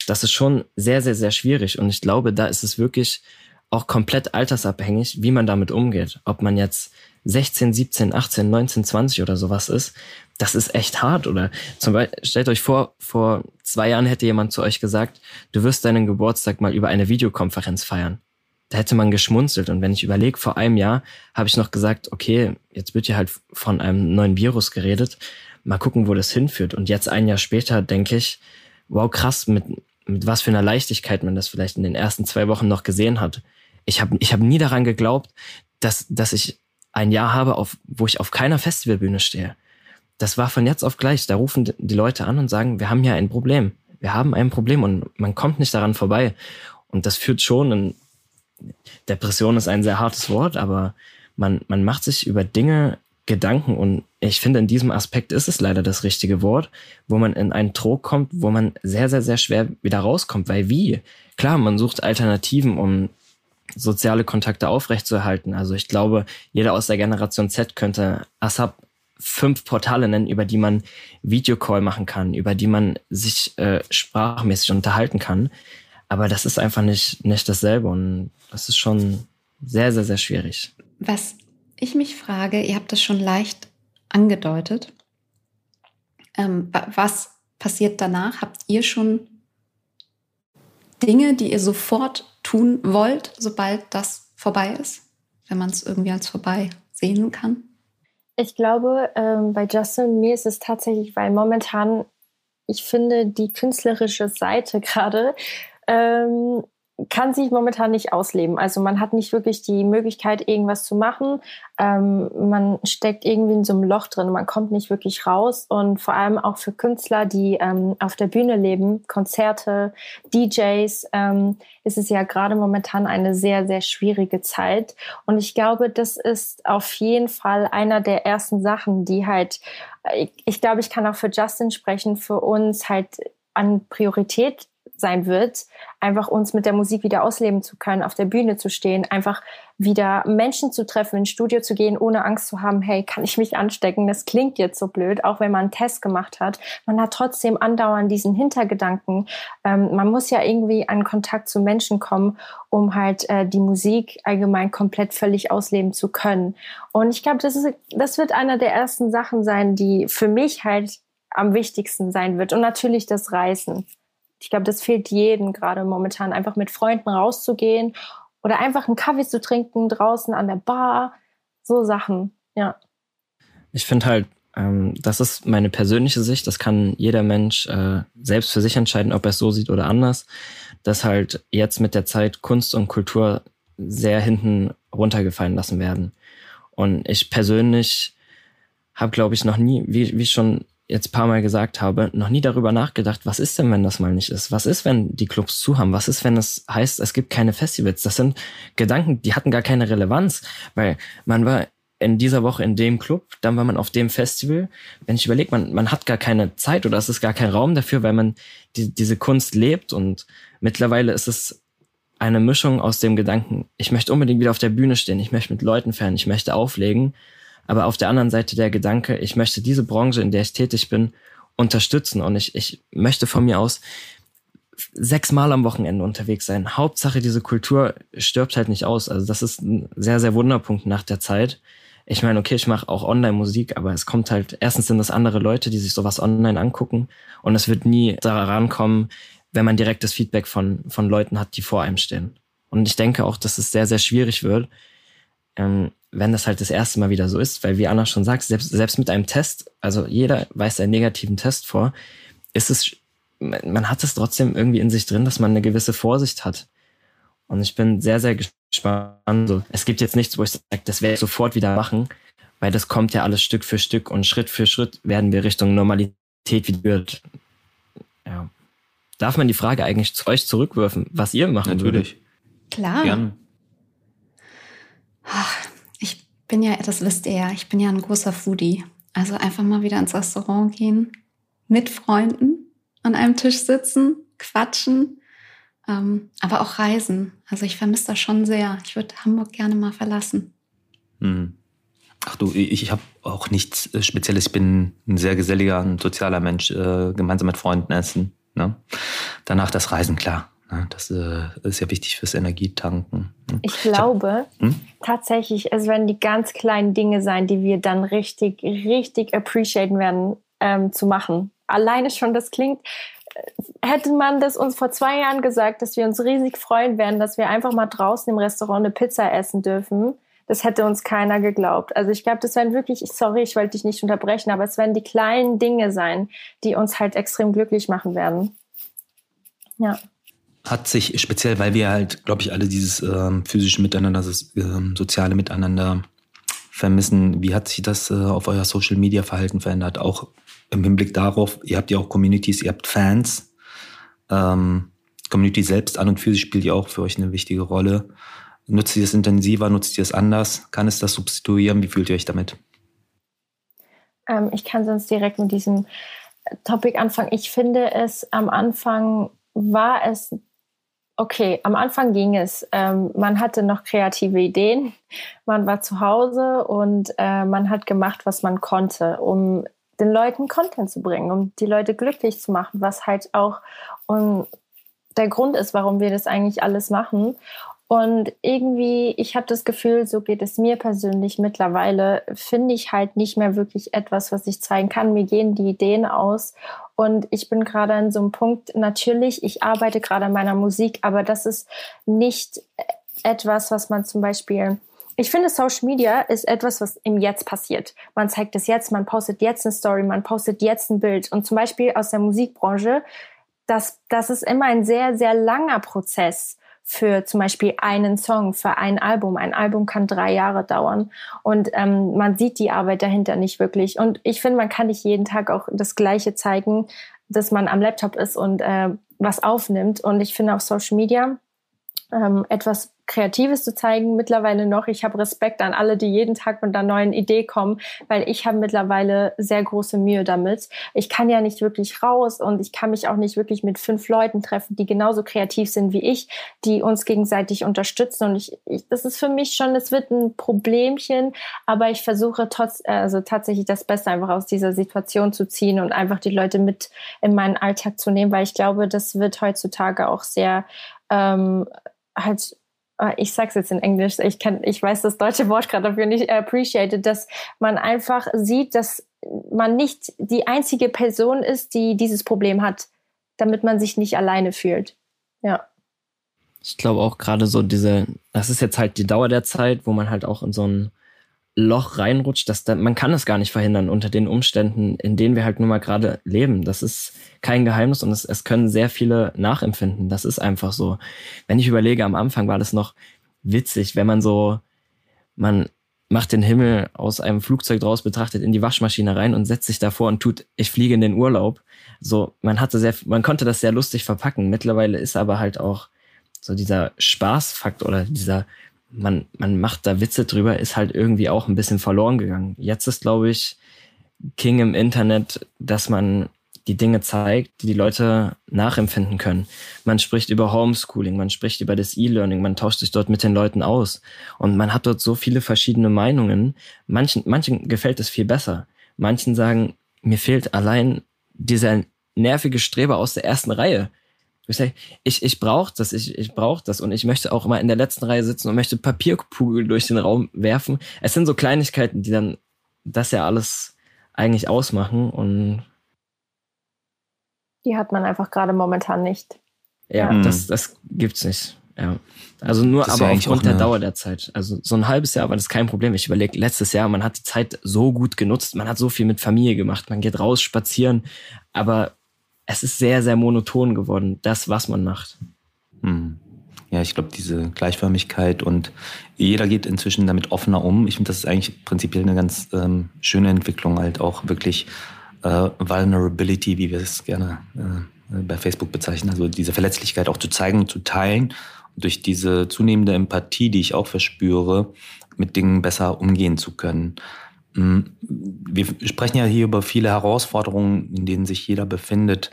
Das ist schon sehr, sehr, sehr schwierig und ich glaube, da ist es wirklich auch komplett altersabhängig, wie man damit umgeht. Ob man jetzt 16, 17, 18, 19, 20 oder sowas ist, das ist echt hart. Oder zum Beispiel, stellt euch vor, vor zwei Jahren hätte jemand zu euch gesagt, du wirst deinen Geburtstag mal über eine Videokonferenz feiern. Da hätte man geschmunzelt. Und wenn ich überlege, vor einem Jahr habe ich noch gesagt, okay, jetzt wird hier halt von einem neuen Virus geredet. Mal gucken, wo das hinführt. Und jetzt ein Jahr später denke ich, wow, krass, mit, mit was für einer Leichtigkeit man das vielleicht in den ersten zwei Wochen noch gesehen hat. Ich habe ich hab nie daran geglaubt, dass, dass ich ein Jahr habe, auf, wo ich auf keiner Festivalbühne stehe. Das war von jetzt auf gleich. Da rufen die Leute an und sagen, wir haben hier ein Problem. Wir haben ein Problem und man kommt nicht daran vorbei. Und das führt schon in, Depression ist ein sehr hartes Wort, aber man, man macht sich über Dinge Gedanken und ich finde, in diesem Aspekt ist es leider das richtige Wort, wo man in einen Trog kommt, wo man sehr, sehr, sehr schwer wieder rauskommt. Weil wie? Klar, man sucht Alternativen, um soziale Kontakte aufrechtzuerhalten. Also ich glaube, jeder aus der Generation Z könnte ASAP fünf Portale nennen, über die man Videocall machen kann, über die man sich äh, sprachmäßig unterhalten kann. Aber das ist einfach nicht, nicht dasselbe und das ist schon sehr, sehr, sehr schwierig. Was ich mich frage, ihr habt das schon leicht angedeutet. Ähm, was passiert danach? Habt ihr schon Dinge, die ihr sofort tun wollt, sobald das vorbei ist, wenn man es irgendwie als vorbei sehen kann? Ich glaube, ähm, bei Justin mir ist es tatsächlich, weil momentan ich finde die künstlerische Seite <laughs> gerade ähm, kann sich momentan nicht ausleben. Also man hat nicht wirklich die Möglichkeit, irgendwas zu machen. Ähm, man steckt irgendwie in so einem Loch drin. Man kommt nicht wirklich raus. Und vor allem auch für Künstler, die ähm, auf der Bühne leben, Konzerte, DJs, ähm, ist es ja gerade momentan eine sehr, sehr schwierige Zeit. Und ich glaube, das ist auf jeden Fall einer der ersten Sachen, die halt, ich, ich glaube, ich kann auch für Justin sprechen, für uns halt an Priorität sein wird, einfach uns mit der Musik wieder ausleben zu können, auf der Bühne zu stehen, einfach wieder Menschen zu treffen, ins Studio zu gehen, ohne Angst zu haben, hey, kann ich mich anstecken? Das klingt jetzt so blöd, auch wenn man einen Test gemacht hat. Man hat trotzdem andauernd diesen Hintergedanken. Ähm, man muss ja irgendwie an Kontakt zu Menschen kommen, um halt äh, die Musik allgemein komplett völlig ausleben zu können. Und ich glaube, das das wird einer der ersten Sachen sein, die für mich halt am wichtigsten sein wird. Und natürlich das Reisen. Ich glaube, das fehlt jedem gerade momentan, einfach mit Freunden rauszugehen oder einfach einen Kaffee zu trinken draußen an der Bar. So Sachen, ja. Ich finde halt, ähm, das ist meine persönliche Sicht. Das kann jeder Mensch äh, selbst für sich entscheiden, ob er es so sieht oder anders. Dass halt jetzt mit der Zeit Kunst und Kultur sehr hinten runtergefallen lassen werden. Und ich persönlich habe, glaube ich, noch nie, wie, wie schon jetzt paar Mal gesagt habe, noch nie darüber nachgedacht, was ist denn, wenn das mal nicht ist? Was ist, wenn die Clubs zu haben? Was ist, wenn es heißt, es gibt keine Festivals? Das sind Gedanken, die hatten gar keine Relevanz, weil man war in dieser Woche in dem Club, dann war man auf dem Festival. Wenn ich überlege, man, man hat gar keine Zeit oder es ist gar kein Raum dafür, weil man die, diese Kunst lebt und mittlerweile ist es eine Mischung aus dem Gedanken, ich möchte unbedingt wieder auf der Bühne stehen, ich möchte mit Leuten fern, ich möchte auflegen, aber auf der anderen Seite der Gedanke, ich möchte diese Branche, in der ich tätig bin, unterstützen und ich, ich möchte von mir aus sechsmal am Wochenende unterwegs sein. Hauptsache, diese Kultur stirbt halt nicht aus. Also das ist ein sehr, sehr Wunderpunkt nach der Zeit ich meine, okay, ich mache auch Online-Musik, aber es kommt halt, erstens sind das andere Leute, die sich sowas online angucken und es wird nie daran kommen, wenn man direktes Feedback von, von Leuten hat, die vor einem stehen. Und ich denke auch, dass es sehr, sehr schwierig wird, ähm, wenn das halt das erste Mal wieder so ist, weil wie Anna schon sagt, selbst, selbst mit einem Test, also jeder weist einen negativen Test vor, ist es, man hat es trotzdem irgendwie in sich drin, dass man eine gewisse Vorsicht hat. Und ich bin sehr, sehr spannend. So, es gibt jetzt nichts, wo ich sage, das werde ich sofort wieder machen, weil das kommt ja alles Stück für Stück und Schritt für Schritt werden wir Richtung Normalität wieder. Ja. Darf man die Frage eigentlich zu euch zurückwerfen, was ihr machen Natürlich. würdet? Klar. Gern. Ich bin ja, das wisst ihr ja, ich bin ja ein großer Foodie. Also einfach mal wieder ins Restaurant gehen, mit Freunden an einem Tisch sitzen, quatschen, ähm, aber auch Reisen. Also ich vermisse das schon sehr. Ich würde Hamburg gerne mal verlassen. Hm. Ach du, ich, ich habe auch nichts äh, Spezielles. Ich bin ein sehr geselliger, ein sozialer Mensch. Äh, gemeinsam mit Freunden essen. Ne? Danach das Reisen, klar. Ne? Das äh, ist ja wichtig fürs Energietanken. Ne? Ich glaube hm? tatsächlich, es werden die ganz kleinen Dinge sein, die wir dann richtig, richtig appreciaten werden ähm, zu machen. Alleine schon, das klingt hätte man das uns vor zwei Jahren gesagt, dass wir uns riesig freuen werden, dass wir einfach mal draußen im Restaurant eine Pizza essen dürfen, das hätte uns keiner geglaubt. Also ich glaube, das werden wirklich, sorry, ich wollte dich nicht unterbrechen, aber es werden die kleinen Dinge sein, die uns halt extrem glücklich machen werden. Ja. Hat sich speziell, weil wir halt, glaube ich, alle dieses ähm, physische Miteinander, das ähm, soziale Miteinander vermissen, wie hat sich das äh, auf euer Social Media Verhalten verändert? Auch im Hinblick darauf, ihr habt ja auch Communities, ihr habt Fans. Ähm, Community selbst an und für sich spielt ja auch für euch eine wichtige Rolle. Nutzt ihr es intensiver, nutzt ihr es anders? Kann es das substituieren? Wie fühlt ihr euch damit? Ähm, ich kann sonst direkt mit diesem Topic anfangen. Ich finde es am Anfang war es okay. Am Anfang ging es. Ähm, man hatte noch kreative Ideen. Man war zu Hause und äh, man hat gemacht, was man konnte, um den Leuten Content zu bringen, um die Leute glücklich zu machen, was halt auch um, der Grund ist, warum wir das eigentlich alles machen. Und irgendwie, ich habe das Gefühl, so geht es mir persönlich mittlerweile, finde ich halt nicht mehr wirklich etwas, was ich zeigen kann. Mir gehen die Ideen aus. Und ich bin gerade an so einem Punkt, natürlich, ich arbeite gerade an meiner Musik, aber das ist nicht etwas, was man zum Beispiel ich finde, Social Media ist etwas, was im Jetzt passiert. Man zeigt es jetzt, man postet jetzt eine Story, man postet jetzt ein Bild. Und zum Beispiel aus der Musikbranche, das, das ist immer ein sehr, sehr langer Prozess für zum Beispiel einen Song, für ein Album. Ein Album kann drei Jahre dauern und ähm, man sieht die Arbeit dahinter nicht wirklich. Und ich finde, man kann nicht jeden Tag auch das Gleiche zeigen, dass man am Laptop ist und äh, was aufnimmt. Und ich finde auf Social Media ähm, etwas Kreatives zu zeigen mittlerweile noch. Ich habe Respekt an alle, die jeden Tag mit einer neuen Idee kommen, weil ich habe mittlerweile sehr große Mühe damit. Ich kann ja nicht wirklich raus und ich kann mich auch nicht wirklich mit fünf Leuten treffen, die genauso kreativ sind wie ich, die uns gegenseitig unterstützen. Und ich, ich das ist für mich schon, es wird ein Problemchen, aber ich versuche trotz, also tatsächlich das Beste einfach aus dieser Situation zu ziehen und einfach die Leute mit in meinen Alltag zu nehmen, weil ich glaube, das wird heutzutage auch sehr ähm, halt äh, ich sag's jetzt in Englisch, ich kann, ich weiß das deutsche Wort gerade dafür nicht appreciated, dass man einfach sieht, dass man nicht die einzige Person ist, die dieses Problem hat, damit man sich nicht alleine fühlt. Ja. Ich glaube auch gerade so diese, das ist jetzt halt die Dauer der Zeit, wo man halt auch in so ein Loch reinrutscht, dass da, man kann es gar nicht verhindern unter den Umständen, in denen wir halt nun mal gerade leben. Das ist kein Geheimnis und es, es können sehr viele nachempfinden. Das ist einfach so. Wenn ich überlege, am Anfang war das noch witzig, wenn man so, man macht den Himmel aus einem Flugzeug draus betrachtet in die Waschmaschine rein und setzt sich davor und tut, ich fliege in den Urlaub. So, man hatte sehr, man konnte das sehr lustig verpacken. Mittlerweile ist aber halt auch so dieser Spaßfakt oder dieser, man, man macht da Witze drüber, ist halt irgendwie auch ein bisschen verloren gegangen. Jetzt ist, glaube ich, King im Internet, dass man die Dinge zeigt, die die Leute nachempfinden können. Man spricht über Homeschooling, man spricht über das E-Learning, man tauscht sich dort mit den Leuten aus und man hat dort so viele verschiedene Meinungen. Manchen, manchen gefällt es viel besser. Manchen sagen, mir fehlt allein dieser nervige Streber aus der ersten Reihe. Ich, ich brauche das, ich, ich brauche das und ich möchte auch immer in der letzten Reihe sitzen und möchte Papierkugel durch den Raum werfen. Es sind so Kleinigkeiten, die dann das ja alles eigentlich ausmachen und die hat man einfach gerade momentan nicht. Ja, ja. das, das gibt's nicht. Ja. Also nur das aber aufgrund der Dauer der Zeit. Also so ein halbes Jahr war das kein Problem. Ich überlege, letztes Jahr, man hat die Zeit so gut genutzt, man hat so viel mit Familie gemacht, man geht raus, spazieren, aber es ist sehr, sehr monoton geworden, das, was man macht. Hm. Ja, ich glaube, diese Gleichförmigkeit und jeder geht inzwischen damit offener um. Ich finde, das ist eigentlich prinzipiell eine ganz ähm, schöne Entwicklung, halt auch wirklich äh, Vulnerability, wie wir es gerne äh, bei Facebook bezeichnen, also diese Verletzlichkeit auch zu zeigen zu teilen und durch diese zunehmende Empathie, die ich auch verspüre, mit Dingen besser umgehen zu können. Hm, wir sprechen ja hier über viele Herausforderungen, in denen sich jeder befindet.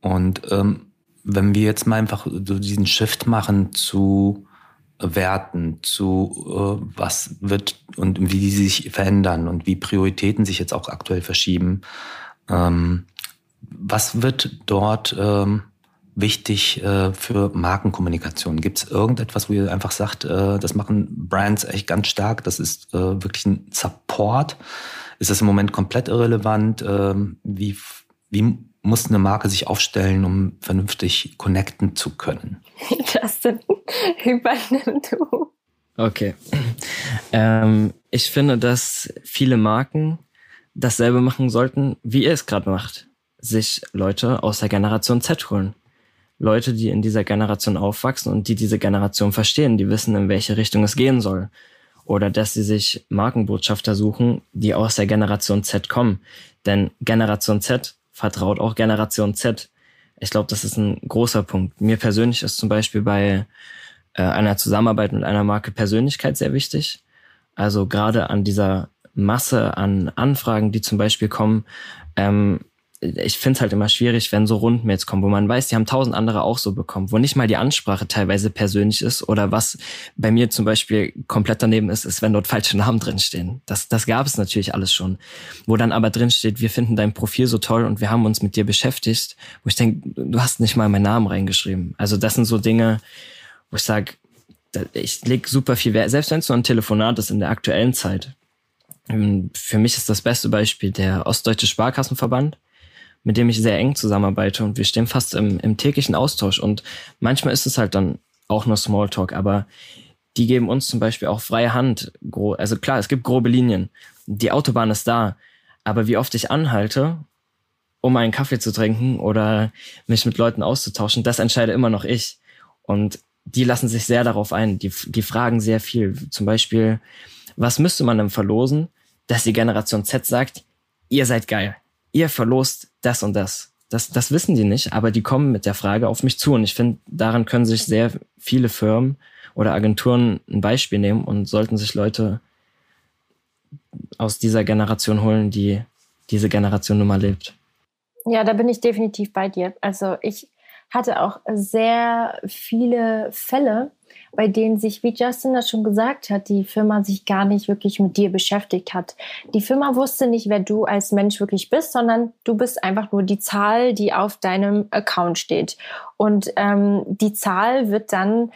Und ähm, wenn wir jetzt mal einfach so diesen Shift machen zu Werten, zu äh, was wird und wie die sich verändern und wie Prioritäten sich jetzt auch aktuell verschieben, ähm, was wird dort ähm, wichtig äh, für Markenkommunikation? Gibt es irgendetwas, wo ihr einfach sagt, äh, das machen Brands echt ganz stark, das ist äh, wirklich ein Support? Ist das im Moment komplett irrelevant? Ähm, wie, wie muss eine Marke sich aufstellen, um vernünftig connecten zu können? <laughs> Justin, <laughs> übernimm du. Okay. Ähm, ich finde, dass viele Marken dasselbe machen sollten, wie ihr es gerade macht. Sich Leute aus der Generation Z holen. Leute, die in dieser Generation aufwachsen und die diese Generation verstehen, die wissen, in welche Richtung es gehen soll. Oder dass sie sich Markenbotschafter suchen, die aus der Generation Z kommen. Denn Generation Z vertraut auch Generation Z. Ich glaube, das ist ein großer Punkt. Mir persönlich ist zum Beispiel bei äh, einer Zusammenarbeit mit einer Marke Persönlichkeit sehr wichtig. Also gerade an dieser Masse an Anfragen, die zum Beispiel kommen, ähm, ich finde es halt immer schwierig, wenn so Rundmails kommen, wo man weiß, die haben tausend andere auch so bekommen, wo nicht mal die Ansprache teilweise persönlich ist oder was bei mir zum Beispiel komplett daneben ist, ist, wenn dort falsche Namen drinstehen. Das, das gab es natürlich alles schon. Wo dann aber drinsteht, wir finden dein Profil so toll und wir haben uns mit dir beschäftigt, wo ich denke, du hast nicht mal meinen Namen reingeschrieben. Also das sind so Dinge, wo ich sage, ich leg super viel Wert, selbst wenn es nur ein Telefonat ist in der aktuellen Zeit, ähm, für mich ist das beste Beispiel der Ostdeutsche Sparkassenverband, mit dem ich sehr eng zusammenarbeite und wir stehen fast im, im täglichen Austausch und manchmal ist es halt dann auch nur Smalltalk, aber die geben uns zum Beispiel auch freie Hand. Also klar, es gibt grobe Linien. Die Autobahn ist da, aber wie oft ich anhalte, um einen Kaffee zu trinken oder mich mit Leuten auszutauschen, das entscheide immer noch ich. Und die lassen sich sehr darauf ein. Die, die fragen sehr viel. Zum Beispiel, was müsste man denn verlosen, dass die Generation Z sagt, ihr seid geil, ihr verlost das und das. Das, das wissen die nicht, aber die kommen mit der Frage auf mich zu. Und ich finde, daran können sich sehr viele Firmen oder Agenturen ein Beispiel nehmen und sollten sich Leute aus dieser Generation holen, die diese Generation nun mal lebt. Ja, da bin ich definitiv bei dir. Also ich hatte auch sehr viele Fälle, bei denen sich, wie Justin das schon gesagt hat, die Firma sich gar nicht wirklich mit dir beschäftigt hat. Die Firma wusste nicht, wer du als Mensch wirklich bist, sondern du bist einfach nur die Zahl, die auf deinem Account steht. Und ähm, die Zahl wird dann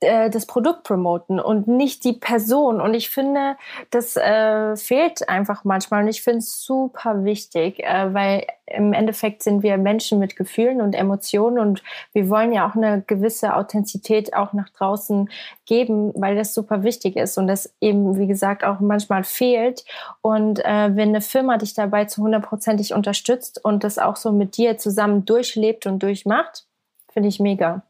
äh, das Produkt promoten und nicht die Person. Und ich finde, das äh, fehlt einfach manchmal. Und ich finde es super wichtig, äh, weil im Endeffekt sind wir Menschen mit Gefühlen und Emotionen und wir wollen ja auch eine gewisse Authentizität auch nach draußen geben, weil das super wichtig ist und das eben, wie gesagt, auch manchmal fehlt. Und äh, wenn eine Firma dich dabei zu hundertprozentig unterstützt und das auch so mit dir zusammen durchlebt und durchmacht, finde ich mega.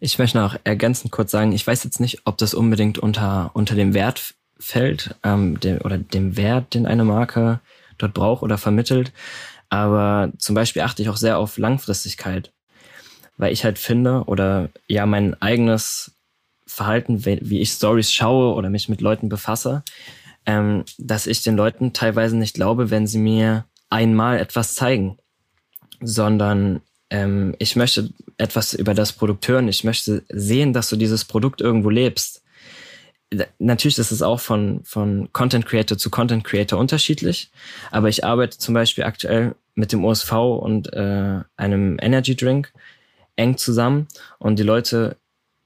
Ich möchte noch ergänzend kurz sagen, ich weiß jetzt nicht, ob das unbedingt unter, unter dem Wert fällt ähm, dem, oder dem Wert, den eine Marke dort braucht oder vermittelt. Aber zum Beispiel achte ich auch sehr auf Langfristigkeit, weil ich halt finde oder ja mein eigenes Verhalten, wie ich Stories schaue oder mich mit Leuten befasse, ähm, dass ich den Leuten teilweise nicht glaube, wenn sie mir einmal etwas zeigen, sondern ähm, ich möchte etwas über das Produkt hören. Ich möchte sehen, dass du dieses Produkt irgendwo lebst. Natürlich ist es auch von, von Content Creator zu Content Creator unterschiedlich, aber ich arbeite zum Beispiel aktuell mit dem USV und äh, einem Energy Drink eng zusammen und die Leute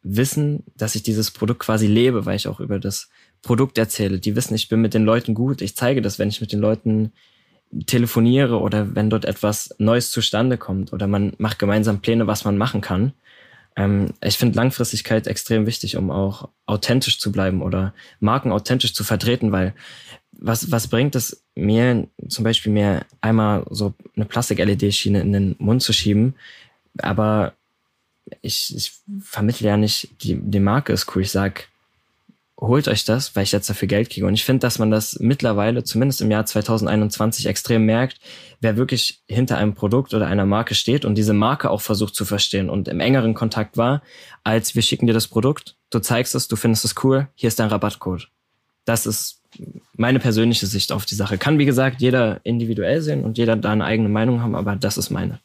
wissen, dass ich dieses Produkt quasi lebe, weil ich auch über das Produkt erzähle. Die wissen, ich bin mit den Leuten gut. Ich zeige das, wenn ich mit den Leuten telefoniere oder wenn dort etwas Neues zustande kommt oder man macht gemeinsam Pläne, was man machen kann. Ähm, ich finde Langfristigkeit extrem wichtig, um auch authentisch zu bleiben oder Marken authentisch zu vertreten, weil was, was bringt es mir, zum Beispiel mir einmal so eine Plastik-LED-Schiene in den Mund zu schieben, aber ich, ich vermittle ja nicht, die, die Marke ist cool. Ich sag, holt euch das, weil ich jetzt dafür Geld kriege. Und ich finde, dass man das mittlerweile, zumindest im Jahr 2021, extrem merkt, wer wirklich hinter einem Produkt oder einer Marke steht und diese Marke auch versucht zu verstehen und im engeren Kontakt war, als wir schicken dir das Produkt, du zeigst es, du findest es cool, hier ist dein Rabattcode. Das ist meine persönliche Sicht auf die Sache. Kann, wie gesagt, jeder individuell sehen und jeder da eine eigene Meinung haben, aber das ist meine.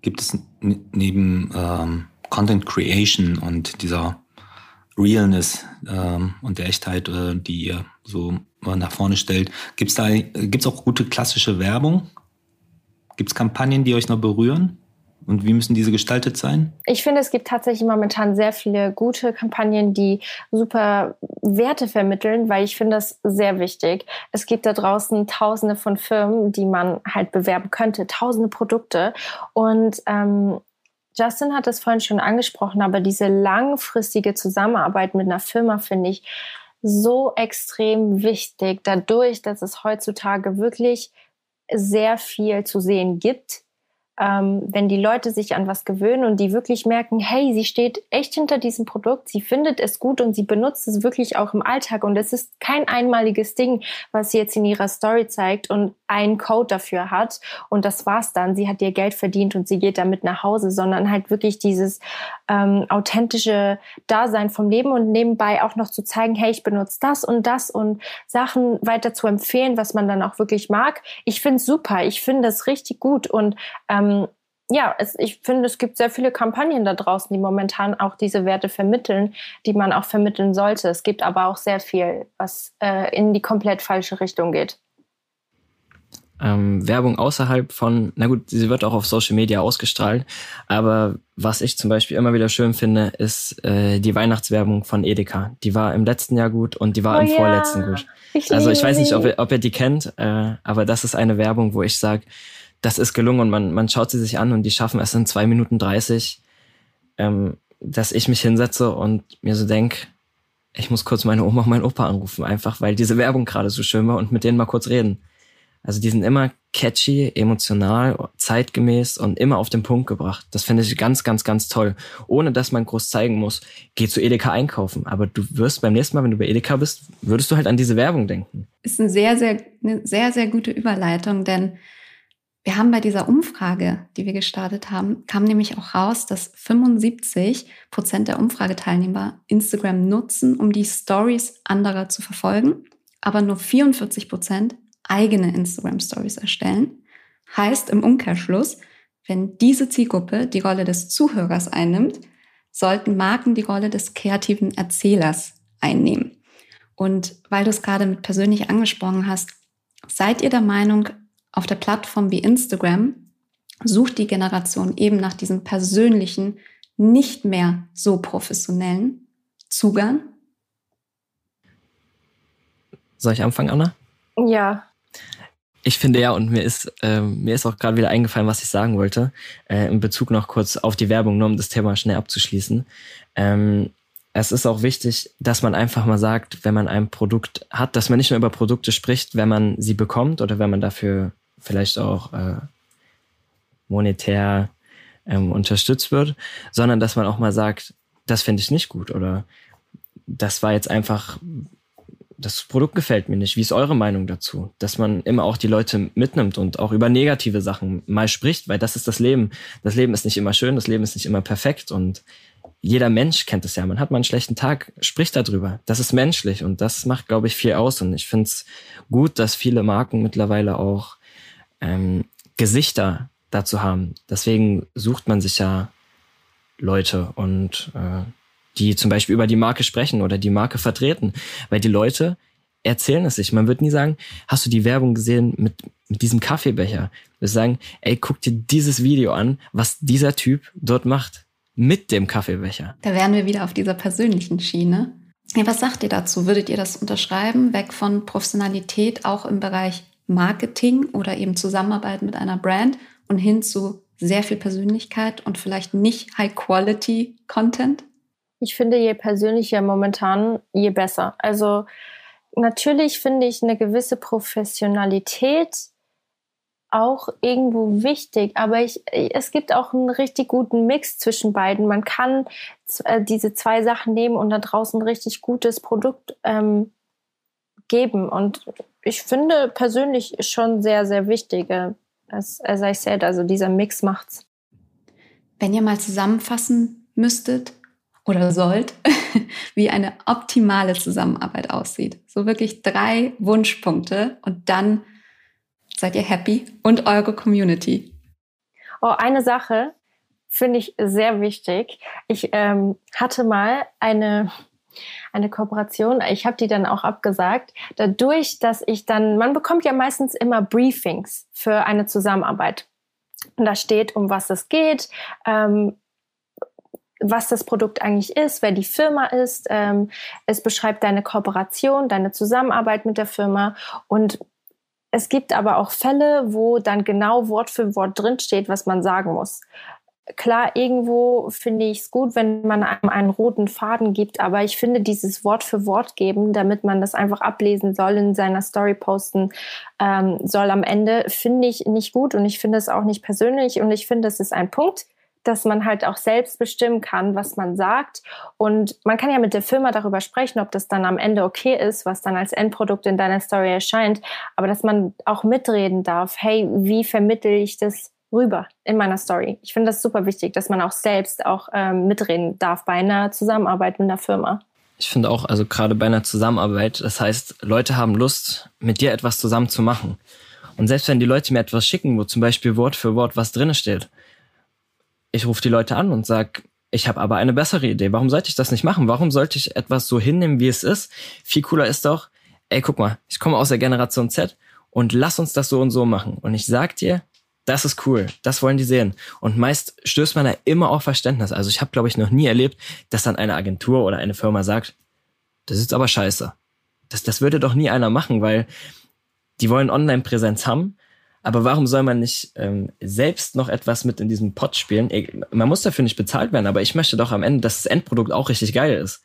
Gibt es neben ähm, Content Creation und dieser Realness ähm, und der Echtheit, äh, die ihr so nach vorne stellt. Gibt es da gibt's auch gute klassische Werbung? Gibt es Kampagnen, die euch noch berühren? Und wie müssen diese gestaltet sein? Ich finde, es gibt tatsächlich momentan sehr viele gute Kampagnen, die super Werte vermitteln, weil ich finde das sehr wichtig. Es gibt da draußen tausende von Firmen, die man halt bewerben könnte, tausende Produkte. Und ähm, Justin hat es vorhin schon angesprochen, aber diese langfristige Zusammenarbeit mit einer Firma finde ich so extrem wichtig, dadurch, dass es heutzutage wirklich sehr viel zu sehen gibt ähm, wenn die Leute sich an was gewöhnen und die wirklich merken, hey, sie steht echt hinter diesem Produkt, sie findet es gut und sie benutzt es wirklich auch im Alltag und es ist kein einmaliges Ding, was sie jetzt in ihrer Story zeigt und einen Code dafür hat und das war's dann. Sie hat ihr Geld verdient und sie geht damit nach Hause, sondern halt wirklich dieses ähm, authentische Dasein vom Leben und nebenbei auch noch zu zeigen, hey, ich benutze das und das und Sachen weiter zu empfehlen, was man dann auch wirklich mag. Ich finde es super, ich finde das richtig gut und ähm, ja, es, ich finde, es gibt sehr viele Kampagnen da draußen, die momentan auch diese Werte vermitteln, die man auch vermitteln sollte. Es gibt aber auch sehr viel, was äh, in die komplett falsche Richtung geht. Ähm, Werbung außerhalb von, na gut, sie wird auch auf Social Media ausgestrahlt, aber was ich zum Beispiel immer wieder schön finde, ist äh, die Weihnachtswerbung von Edeka. Die war im letzten Jahr gut und die war oh im ja. vorletzten gut. Ich also ich weiß nicht, ob ihr, ob ihr die kennt, äh, aber das ist eine Werbung, wo ich sage, das ist gelungen und man, man schaut sie sich an und die schaffen es in zwei Minuten dreißig, ähm, dass ich mich hinsetze und mir so denk, ich muss kurz meine Oma und meinen Opa anrufen, einfach weil diese Werbung gerade so schön war und mit denen mal kurz reden. Also die sind immer catchy, emotional, zeitgemäß und immer auf den Punkt gebracht. Das finde ich ganz, ganz, ganz toll. Ohne dass man groß zeigen muss, geh zu Edeka einkaufen. Aber du wirst beim nächsten Mal, wenn du bei Edeka bist, würdest du halt an diese Werbung denken. Ist eine sehr, sehr, eine sehr, sehr gute Überleitung, denn wir haben bei dieser Umfrage, die wir gestartet haben, kam nämlich auch raus, dass 75 Prozent der Umfrageteilnehmer Instagram nutzen, um die Stories anderer zu verfolgen, aber nur 44 Prozent eigene Instagram Stories erstellen. Heißt im Umkehrschluss, wenn diese Zielgruppe die Rolle des Zuhörers einnimmt, sollten Marken die Rolle des kreativen Erzählers einnehmen. Und weil du es gerade mit persönlich angesprochen hast, seid ihr der Meinung, auf der Plattform wie Instagram sucht die Generation eben nach diesem persönlichen, nicht mehr so professionellen Zugang? Soll ich anfangen, Anna? Ja. Ich finde ja, und mir ist, äh, mir ist auch gerade wieder eingefallen, was ich sagen wollte, äh, in Bezug noch kurz auf die Werbung, nur um das Thema schnell abzuschließen. Ähm, es ist auch wichtig, dass man einfach mal sagt, wenn man ein Produkt hat, dass man nicht nur über Produkte spricht, wenn man sie bekommt oder wenn man dafür vielleicht auch äh, monetär ähm, unterstützt wird, sondern dass man auch mal sagt, das finde ich nicht gut oder das war jetzt einfach, das Produkt gefällt mir nicht. Wie ist eure Meinung dazu? Dass man immer auch die Leute mitnimmt und auch über negative Sachen mal spricht, weil das ist das Leben. Das Leben ist nicht immer schön, das Leben ist nicht immer perfekt und jeder Mensch kennt es ja. Man hat mal einen schlechten Tag, spricht darüber. Das ist menschlich und das macht, glaube ich, viel aus. Und ich finde es gut, dass viele Marken mittlerweile auch ähm, Gesichter dazu haben. Deswegen sucht man sich ja Leute und äh, die zum Beispiel über die Marke sprechen oder die Marke vertreten, weil die Leute erzählen es sich. Man wird nie sagen, hast du die Werbung gesehen mit, mit diesem Kaffeebecher? Wir sagen, ey, guck dir dieses Video an, was dieser Typ dort macht mit dem Kaffeebecher. Da wären wir wieder auf dieser persönlichen Schiene. Ja, was sagt ihr dazu? Würdet ihr das unterschreiben? Weg von Professionalität auch im Bereich Marketing oder eben Zusammenarbeit mit einer Brand und hin zu sehr viel Persönlichkeit und vielleicht nicht High-Quality-Content? Ich finde, je persönlicher momentan, je besser. Also natürlich finde ich eine gewisse Professionalität auch irgendwo wichtig, aber ich, es gibt auch einen richtig guten Mix zwischen beiden. Man kann äh, diese zwei Sachen nehmen und da draußen richtig gutes Produkt ähm, geben. Und ich finde persönlich schon sehr, sehr wichtig. Äh, as, as I said, also dieser Mix macht's. Wenn ihr mal zusammenfassen müsstet oder sollt, <laughs> wie eine optimale Zusammenarbeit aussieht. So wirklich drei Wunschpunkte und dann seid ihr happy und eure Community. Oh, eine Sache finde ich sehr wichtig. Ich ähm, hatte mal eine eine Kooperation. Ich habe die dann auch abgesagt. Dadurch, dass ich dann, man bekommt ja meistens immer Briefings für eine Zusammenarbeit. Und da steht, um was es geht, ähm, was das Produkt eigentlich ist, wer die Firma ist. Ähm, es beschreibt deine Kooperation, deine Zusammenarbeit mit der Firma. Und es gibt aber auch Fälle, wo dann genau Wort für Wort drinsteht, was man sagen muss. Klar, irgendwo finde ich es gut, wenn man einem einen roten Faden gibt, aber ich finde dieses Wort für Wort geben, damit man das einfach ablesen soll, in seiner Story posten ähm, soll am Ende, finde ich nicht gut und ich finde es auch nicht persönlich und ich finde, es ist ein Punkt, dass man halt auch selbst bestimmen kann, was man sagt. Und man kann ja mit der Firma darüber sprechen, ob das dann am Ende okay ist, was dann als Endprodukt in deiner Story erscheint. Aber dass man auch mitreden darf, hey, wie vermittel ich das rüber in meiner Story. Ich finde das super wichtig, dass man auch selbst auch ähm, mitreden darf bei einer Zusammenarbeit mit einer Firma. Ich finde auch, also gerade bei einer Zusammenarbeit, das heißt, Leute haben Lust, mit dir etwas zusammen zu machen. Und selbst wenn die Leute mir etwas schicken, wo zum Beispiel Wort für Wort was drin steht, ich rufe die Leute an und sag, ich habe aber eine bessere Idee. Warum sollte ich das nicht machen? Warum sollte ich etwas so hinnehmen, wie es ist? Viel cooler ist doch, ey, guck mal, ich komme aus der Generation Z und lass uns das so und so machen. Und ich sag dir, das ist cool, das wollen die sehen. Und meist stößt man da immer auf Verständnis. Also ich habe, glaube ich, noch nie erlebt, dass dann eine Agentur oder eine Firma sagt, das ist aber scheiße. Das, das würde doch nie einer machen, weil die wollen Online-Präsenz haben. Aber warum soll man nicht ähm, selbst noch etwas mit in diesem Pot spielen? Man muss dafür nicht bezahlt werden, aber ich möchte doch am Ende, dass das Endprodukt auch richtig geil ist.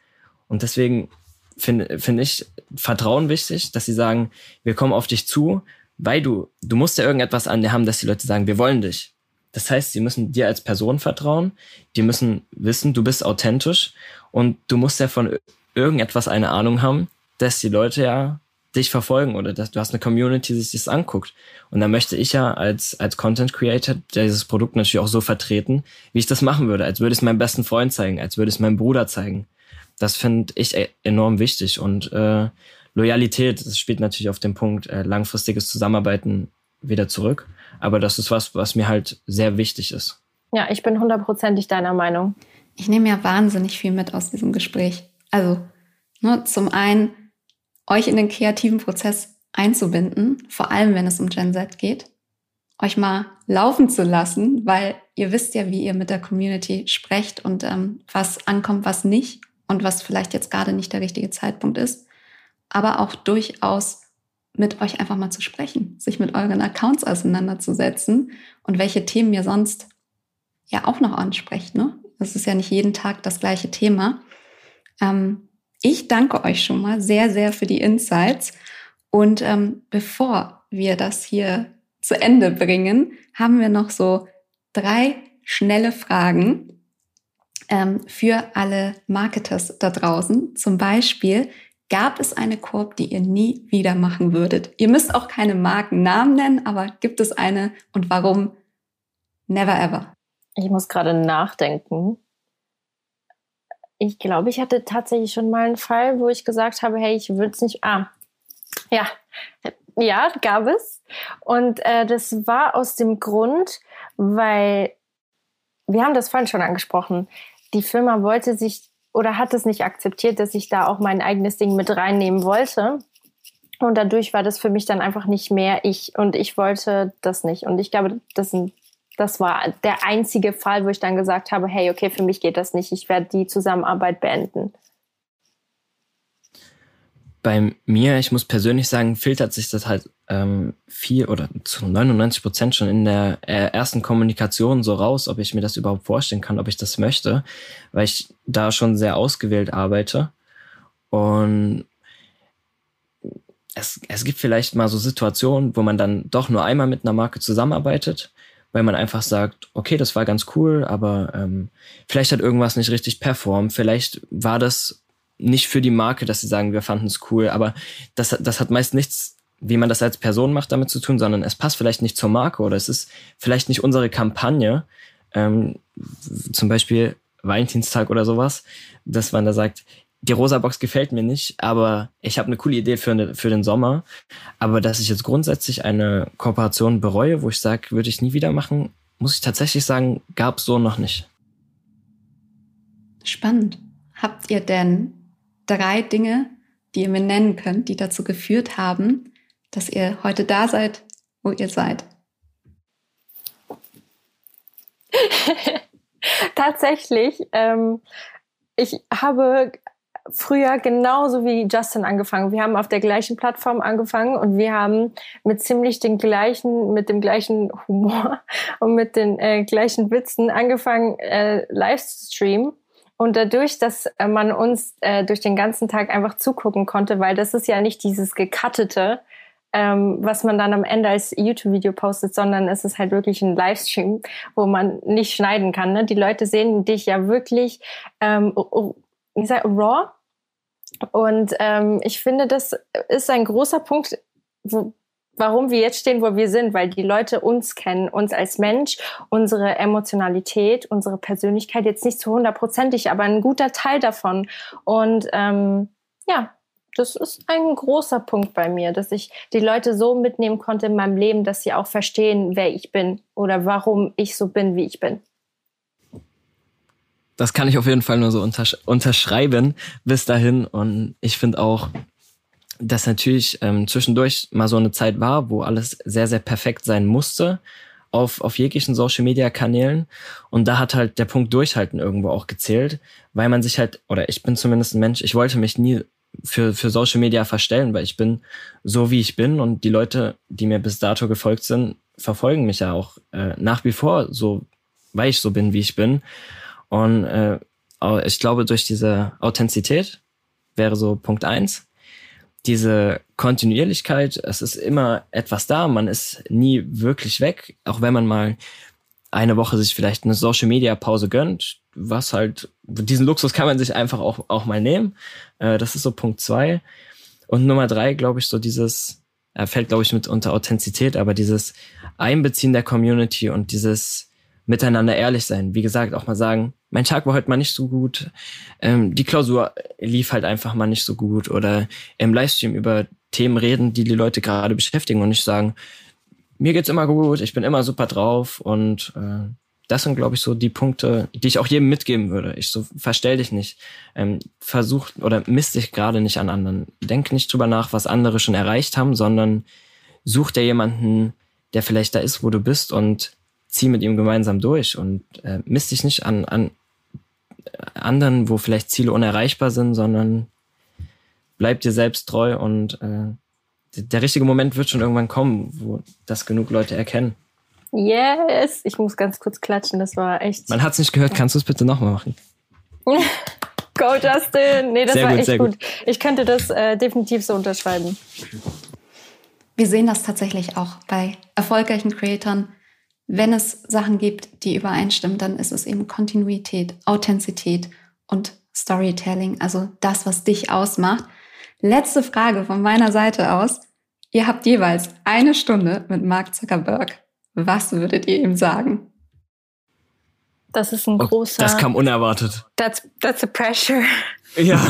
Und deswegen finde find ich Vertrauen wichtig, dass sie sagen, wir kommen auf dich zu, weil du, du musst ja irgendetwas an dir haben, dass die Leute sagen, wir wollen dich. Das heißt, sie müssen dir als Person vertrauen, die müssen wissen, du bist authentisch und du musst ja von irgendetwas eine Ahnung haben, dass die Leute ja dich verfolgen oder dass du hast eine Community, die sich das anguckt. Und da möchte ich ja als, als Content Creator dieses Produkt natürlich auch so vertreten, wie ich das machen würde, als würde ich es meinem besten Freund zeigen, als würde ich es meinem Bruder zeigen. Das finde ich e-, enorm wichtig und äh, Loyalität, das spielt natürlich auf den Punkt äh, langfristiges Zusammenarbeiten wieder zurück. Aber das ist was, was mir halt sehr wichtig ist. Ja, ich bin hundertprozentig deiner Meinung. Ich nehme ja wahnsinnig viel mit aus diesem Gespräch. Also, ne, zum einen, euch in den kreativen Prozess einzubinden, vor allem wenn es um Gen Z geht. euch mal laufen zu lassen, weil ihr wisst ja, wie ihr mit der Community sprecht und ähm, was ankommt, was nicht und was vielleicht jetzt gerade nicht der richtige Zeitpunkt ist. Aber auch durchaus mit euch einfach mal zu sprechen, sich mit euren Accounts auseinanderzusetzen und welche Themen ihr sonst ja auch noch ansprecht. Ne? Das ist ja nicht jeden Tag das gleiche Thema. Ähm, ich danke euch schon mal sehr, sehr für die Insights. Und ähm, bevor wir das hier zu Ende bringen, haben wir noch so drei schnelle Fragen ähm, für alle Marketers da draußen. Zum Beispiel, gab es eine Korb, die ihr nie wieder machen würdet? Ihr müsst auch keine Markennamen nennen, aber gibt es eine und warum? Never ever. Ich muss gerade nachdenken. Ich glaube, ich hatte tatsächlich schon mal einen Fall, wo ich gesagt habe, hey, ich würde es nicht. Ah, ja, ja, gab es. Und äh, das war aus dem Grund, weil wir haben das vorhin schon angesprochen. Die Firma wollte sich oder hat es nicht akzeptiert, dass ich da auch mein eigenes Ding mit reinnehmen wollte. Und dadurch war das für mich dann einfach nicht mehr ich und ich wollte das nicht. Und ich glaube, das sind das war der einzige Fall, wo ich dann gesagt habe, hey, okay, für mich geht das nicht, ich werde die Zusammenarbeit beenden. Bei mir, ich muss persönlich sagen, filtert sich das halt ähm, viel oder zu 99 Prozent schon in der äh, ersten Kommunikation so raus, ob ich mir das überhaupt vorstellen kann, ob ich das möchte, weil ich da schon sehr ausgewählt arbeite. Und es, es gibt vielleicht mal so Situationen, wo man dann doch nur einmal mit einer Marke zusammenarbeitet weil man einfach sagt, okay, das war ganz cool, aber ähm, vielleicht hat irgendwas nicht richtig performt, vielleicht war das nicht für die Marke, dass sie sagen, wir fanden es cool, aber das, das hat meist nichts, wie man das als Person macht, damit zu tun, sondern es passt vielleicht nicht zur Marke oder es ist vielleicht nicht unsere Kampagne, ähm, zum Beispiel Valentinstag oder sowas, dass man da sagt, die rosa Box gefällt mir nicht, aber ich habe eine coole Idee für, für den Sommer. Aber dass ich jetzt grundsätzlich eine Kooperation bereue, wo ich sage, würde ich nie wieder machen, muss ich tatsächlich sagen, gab es so noch nicht. Spannend. Habt ihr denn drei Dinge, die ihr mir nennen könnt, die dazu geführt haben, dass ihr heute da seid, wo ihr seid? <laughs> Tatsächlich. Ähm, ich habe früher genauso wie Justin angefangen. Wir haben auf der gleichen Plattform angefangen und wir haben mit ziemlich den gleichen, mit dem gleichen Humor <laughs> und mit den äh, gleichen Witzen angefangen, äh, live zu streamen. Und dadurch, dass äh, man uns äh, durch den ganzen Tag einfach zugucken konnte, weil das ist ja nicht dieses gekattete, ähm, was man dann am Ende als YouTube-Video postet, sondern es ist halt wirklich ein Livestream, wo man nicht schneiden kann. Ne? Die Leute sehen dich ja wirklich ähm, ich sag, raw. Und ähm, ich finde, das ist ein großer Punkt, wo, warum wir jetzt stehen, wo wir sind, weil die Leute uns kennen, uns als Mensch, unsere Emotionalität, unsere Persönlichkeit jetzt nicht zu hundertprozentig, aber ein guter Teil davon. Und ähm, ja, das ist ein großer Punkt bei mir, dass ich die Leute so mitnehmen konnte in meinem Leben, dass sie auch verstehen, wer ich bin oder warum ich so bin, wie ich bin das kann ich auf jeden Fall nur so untersch unterschreiben bis dahin. Und ich finde auch, dass natürlich ähm, zwischendurch mal so eine Zeit war, wo alles sehr, sehr perfekt sein musste auf, auf jeglichen Social-Media-Kanälen. Und da hat halt der Punkt Durchhalten irgendwo auch gezählt, weil man sich halt, oder ich bin zumindest ein Mensch, ich wollte mich nie für, für Social Media verstellen, weil ich bin so, wie ich bin und die Leute, die mir bis dato gefolgt sind, verfolgen mich ja auch äh, nach wie vor so, weil ich so bin, wie ich bin. Und äh, ich glaube, durch diese Authentizität wäre so Punkt eins. Diese Kontinuierlichkeit, es ist immer etwas da, man ist nie wirklich weg, auch wenn man mal eine Woche sich vielleicht eine Social Media Pause gönnt, was halt, diesen Luxus kann man sich einfach auch, auch mal nehmen. Äh, das ist so Punkt zwei. Und Nummer drei, glaube ich, so dieses, er fällt, glaube ich, mit unter Authentizität, aber dieses Einbeziehen der Community und dieses miteinander ehrlich sein. Wie gesagt, auch mal sagen, mein Tag war heute mal nicht so gut, ähm, die Klausur lief halt einfach mal nicht so gut oder im Livestream über Themen reden, die die Leute gerade beschäftigen und nicht sagen, mir geht's immer gut, ich bin immer super drauf und äh, das sind, glaube ich, so die Punkte, die ich auch jedem mitgeben würde. Ich so, verstell dich nicht. Ähm, versuch oder misst dich gerade nicht an anderen. Denk nicht drüber nach, was andere schon erreicht haben, sondern such dir jemanden, der vielleicht da ist, wo du bist und zieh mit ihm gemeinsam durch und äh, misst dich nicht an, an anderen, wo vielleicht Ziele unerreichbar sind, sondern bleib dir selbst treu und äh, der richtige Moment wird schon irgendwann kommen, wo das genug Leute erkennen. Yes, ich muss ganz kurz klatschen, das war echt. Man hat es nicht gehört, kannst du es bitte nochmal machen? <laughs> Go Justin! Nee, das sehr war gut, echt gut. gut. Ich könnte das äh, definitiv so unterschreiben. Wir sehen das tatsächlich auch bei erfolgreichen Creatoren. Wenn es Sachen gibt, die übereinstimmen, dann ist es eben Kontinuität, Authentizität und Storytelling, also das, was dich ausmacht. Letzte Frage von meiner Seite aus. Ihr habt jeweils eine Stunde mit Mark Zuckerberg. Was würdet ihr ihm sagen? Das ist ein oh, großer. Das kam unerwartet. That's, that's a pressure. Ja. <laughs>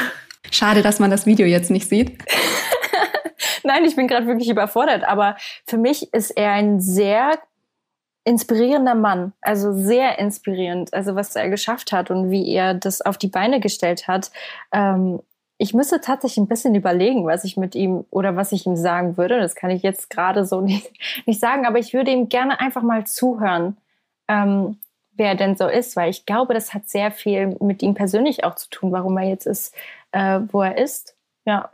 <laughs> Schade, dass man das Video jetzt nicht sieht. <laughs> Nein, ich bin gerade wirklich überfordert. Aber für mich ist er ein sehr inspirierender Mann. Also sehr inspirierend. Also was er geschafft hat und wie er das auf die Beine gestellt hat. Ähm, ich müsste tatsächlich ein bisschen überlegen, was ich mit ihm oder was ich ihm sagen würde. Das kann ich jetzt gerade so <laughs> nicht, nicht sagen, aber ich würde ihm gerne einfach mal zuhören ähm, wer denn so ist, weil ich glaube, das hat sehr viel mit ihm persönlich auch zu tun, warum er jetzt ist, äh, wo er ist. Ja.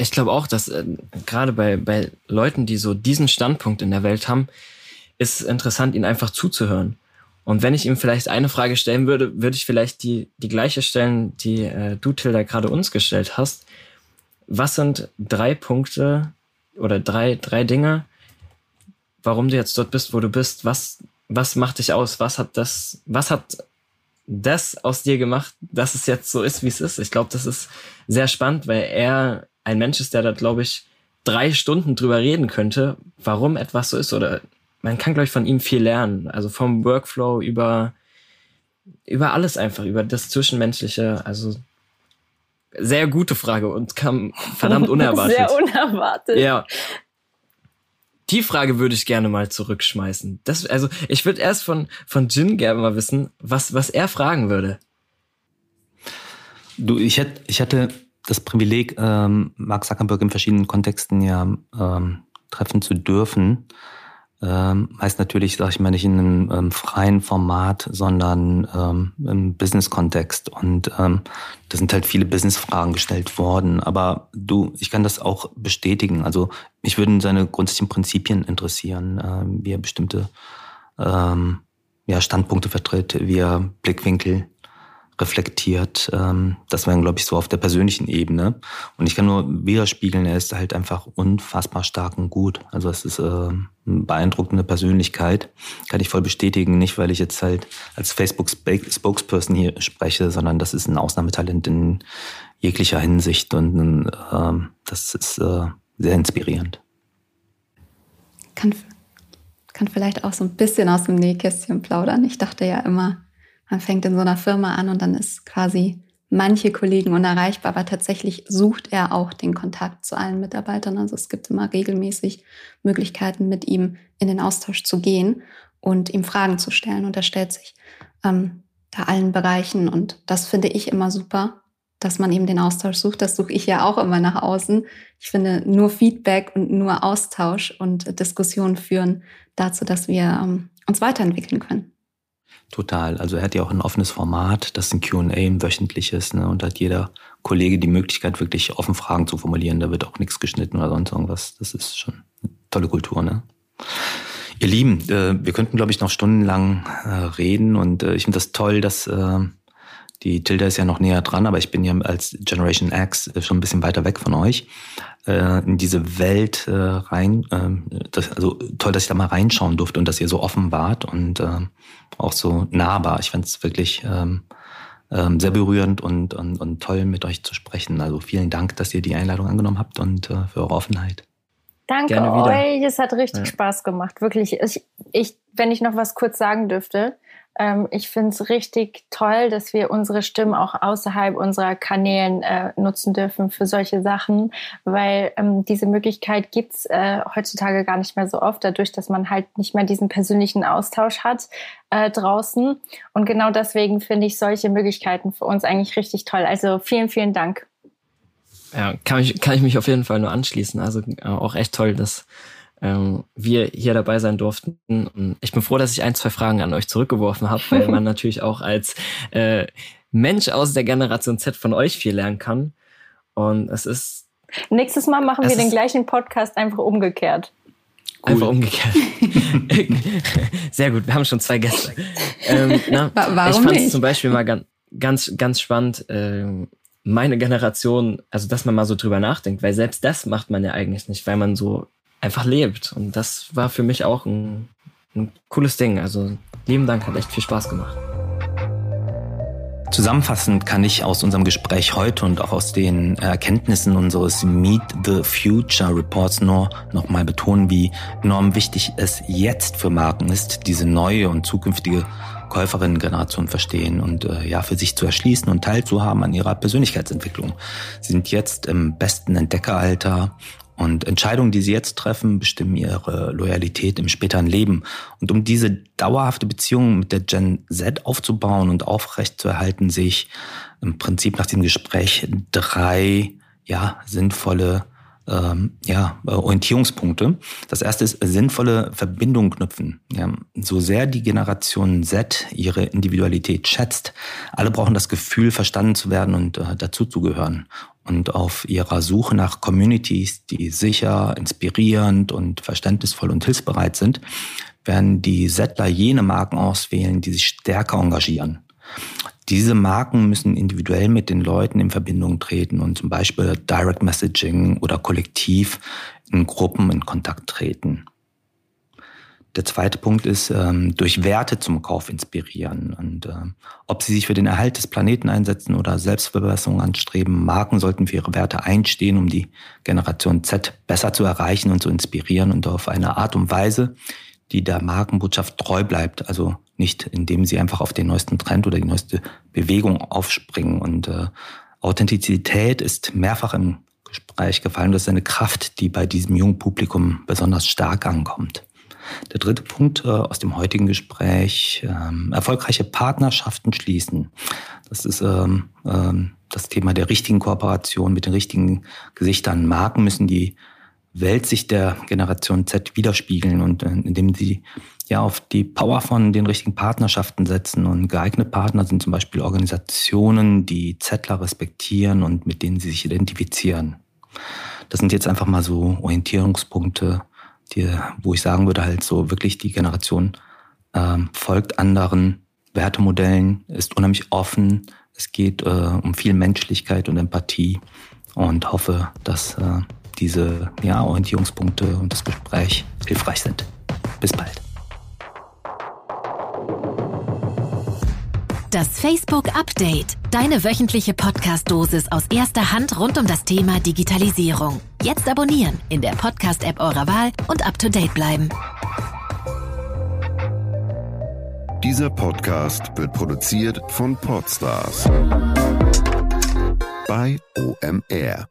Ich glaube auch, dass äh, gerade bei, bei Leuten, die so diesen Standpunkt in der Welt haben, ist interessant, ihnen einfach zuzuhören. Und wenn ich ihm vielleicht eine Frage stellen würde, würde ich vielleicht die, die gleiche stellen, die äh, du, Tilda, gerade uns gestellt hast. Was sind drei Punkte oder drei, drei Dinge, warum du jetzt dort bist, wo du bist. Was, was macht dich aus? Was hat das, was hat das aus dir gemacht, dass es jetzt so ist, wie es ist? Ich glaube, das ist sehr spannend, weil er ein Mensch ist, der da, glaube ich, drei Stunden drüber reden könnte, warum etwas so ist. Oder man kann, glaube ich, von ihm viel lernen. Also vom Workflow über, über alles einfach, über das Zwischenmenschliche. Also sehr gute Frage und kam verdammt <laughs> unerwartet. Sehr unerwartet. Ja. Die Frage würde ich gerne mal zurückschmeißen. Das, also ich würde erst von, von Jin gerne mal wissen, was, was er fragen würde. Du, ich hätte, ich hatte das Privileg, ähm, Mark Zuckerberg in verschiedenen Kontexten ja ähm, treffen zu dürfen. Ähm, heißt natürlich, sage ich mal, nicht in einem ähm, freien Format, sondern ähm, im Business-Kontext. Und ähm, da sind halt viele Business-Fragen gestellt worden. Aber du, ich kann das auch bestätigen. Also mich würden seine grundsätzlichen Prinzipien interessieren, äh, wie er bestimmte ähm, ja, Standpunkte vertritt, wie er Blickwinkel reflektiert. Ähm, das war, glaube ich, so auf der persönlichen Ebene. Und ich kann nur widerspiegeln, er ist halt einfach unfassbar stark und gut. Also es ist äh, eine beeindruckende Persönlichkeit. Kann ich voll bestätigen. Nicht, weil ich jetzt halt als Facebook-Spokesperson hier spreche, sondern das ist ein Ausnahmetalent in jeglicher Hinsicht. Und äh, das ist äh, sehr inspirierend. Kann, kann vielleicht auch so ein bisschen aus dem Nähkästchen plaudern. Ich dachte ja immer, man fängt in so einer Firma an und dann ist quasi manche Kollegen unerreichbar, aber tatsächlich sucht er auch den Kontakt zu allen Mitarbeitern. Also es gibt immer regelmäßig Möglichkeiten, mit ihm in den Austausch zu gehen und ihm Fragen zu stellen. Und er stellt sich ähm, da allen Bereichen. Und das finde ich immer super, dass man eben den Austausch sucht. Das suche ich ja auch immer nach außen. Ich finde, nur Feedback und nur Austausch und Diskussionen führen dazu, dass wir ähm, uns weiterentwickeln können. Total. Also er hat ja auch ein offenes Format, das ist ein QA, ein wöchentliches, ne? Und da hat jeder Kollege die Möglichkeit, wirklich offen Fragen zu formulieren. Da wird auch nichts geschnitten oder sonst irgendwas. Das ist schon eine tolle Kultur, ne? Ihr Lieben, äh, wir könnten, glaube ich, noch stundenlang äh, reden und äh, ich finde das toll, dass äh, die Tilda ist ja noch näher dran, aber ich bin ja als Generation X äh, schon ein bisschen weiter weg von euch äh, in diese Welt äh, rein. Äh, das, also toll, dass ich da mal reinschauen durfte und dass ihr so offen wart und äh, auch so nahbar. Ich fand es wirklich ähm, ähm, sehr berührend und, und, und toll, mit euch zu sprechen. Also vielen Dank, dass ihr die Einladung angenommen habt und äh, für eure Offenheit. Danke euch, es hat richtig ja. Spaß gemacht, wirklich. Ich, ich, wenn ich noch was kurz sagen dürfte, ähm, ich finde es richtig toll, dass wir unsere Stimmen auch außerhalb unserer Kanälen äh, nutzen dürfen für solche Sachen, weil ähm, diese Möglichkeit gibt's äh, heutzutage gar nicht mehr so oft, dadurch, dass man halt nicht mehr diesen persönlichen Austausch hat äh, draußen. Und genau deswegen finde ich solche Möglichkeiten für uns eigentlich richtig toll. Also vielen, vielen Dank. Ja, kann ich, kann ich mich auf jeden Fall nur anschließen. Also äh, auch echt toll, dass ähm, wir hier dabei sein durften. Und ich bin froh, dass ich ein, zwei Fragen an euch zurückgeworfen habe, weil man <laughs> natürlich auch als äh, Mensch aus der Generation Z von euch viel lernen kann. Und es ist. Nächstes Mal machen wir den gleichen Podcast einfach umgekehrt. Cool. Einfach umgekehrt. <laughs> Sehr gut, wir haben schon zwei Gäste. Ähm, na, Warum ich fand es zum Beispiel mal ganz, ganz, ganz spannend, ähm, meine Generation, also dass man mal so drüber nachdenkt, weil selbst das macht man ja eigentlich nicht, weil man so einfach lebt. Und das war für mich auch ein, ein cooles Ding. Also lieben Dank, hat echt viel Spaß gemacht. Zusammenfassend kann ich aus unserem Gespräch heute und auch aus den Erkenntnissen unseres Meet the Future Reports nur nochmal betonen, wie enorm wichtig es jetzt für Marken ist, diese neue und zukünftige Käuferinnengeneration verstehen und äh, ja für sich zu erschließen und teilzuhaben an ihrer Persönlichkeitsentwicklung. Sie sind jetzt im besten Entdeckeralter und Entscheidungen, die sie jetzt treffen, bestimmen ihre Loyalität im späteren Leben. Und um diese dauerhafte Beziehung mit der Gen Z aufzubauen und aufrechtzuerhalten, sehe ich im Prinzip nach dem Gespräch drei ja, sinnvolle ähm, ja, Orientierungspunkte. Das erste ist sinnvolle Verbindungen knüpfen. Ja, so sehr die Generation Z ihre Individualität schätzt, alle brauchen das Gefühl, verstanden zu werden und äh, dazuzugehören. Und auf ihrer Suche nach Communities, die sicher, inspirierend und verständnisvoll und hilfsbereit sind, werden die Settler jene Marken auswählen, die sich stärker engagieren. Diese Marken müssen individuell mit den Leuten in Verbindung treten und zum Beispiel Direct Messaging oder kollektiv in Gruppen in Kontakt treten. Der zweite Punkt ist, ähm, durch Werte zum Kauf inspirieren. Und äh, ob sie sich für den Erhalt des Planeten einsetzen oder Selbstverbesserung anstreben, Marken sollten für ihre Werte einstehen, um die Generation Z besser zu erreichen und zu inspirieren und auf eine Art und Weise, die der Markenbotschaft treu bleibt. Also nicht, indem sie einfach auf den neuesten Trend oder die neueste Bewegung aufspringen. Und äh, Authentizität ist mehrfach im Gespräch gefallen. Das ist eine Kraft, die bei diesem jungen Publikum besonders stark ankommt. Der dritte Punkt äh, aus dem heutigen Gespräch, ähm, erfolgreiche Partnerschaften schließen. Das ist ähm, ähm, das Thema der richtigen Kooperation mit den richtigen Gesichtern. Marken müssen die Weltsicht der Generation Z widerspiegeln und äh, indem sie ja auf die Power von den richtigen Partnerschaften setzen. Und geeignete Partner sind zum Beispiel Organisationen, die Zettler respektieren und mit denen sie sich identifizieren. Das sind jetzt einfach mal so Orientierungspunkte, die, wo ich sagen würde, halt so wirklich die Generation äh, folgt anderen Wertemodellen, ist unheimlich offen. Es geht äh, um viel Menschlichkeit und Empathie und hoffe, dass äh, diese ja, Orientierungspunkte und das Gespräch hilfreich sind. Bis bald. Das Facebook Update. Deine wöchentliche Podcast-Dosis aus erster Hand rund um das Thema Digitalisierung. Jetzt abonnieren in der Podcast-App eurer Wahl und up to date bleiben. Dieser Podcast wird produziert von Podstars bei OMR.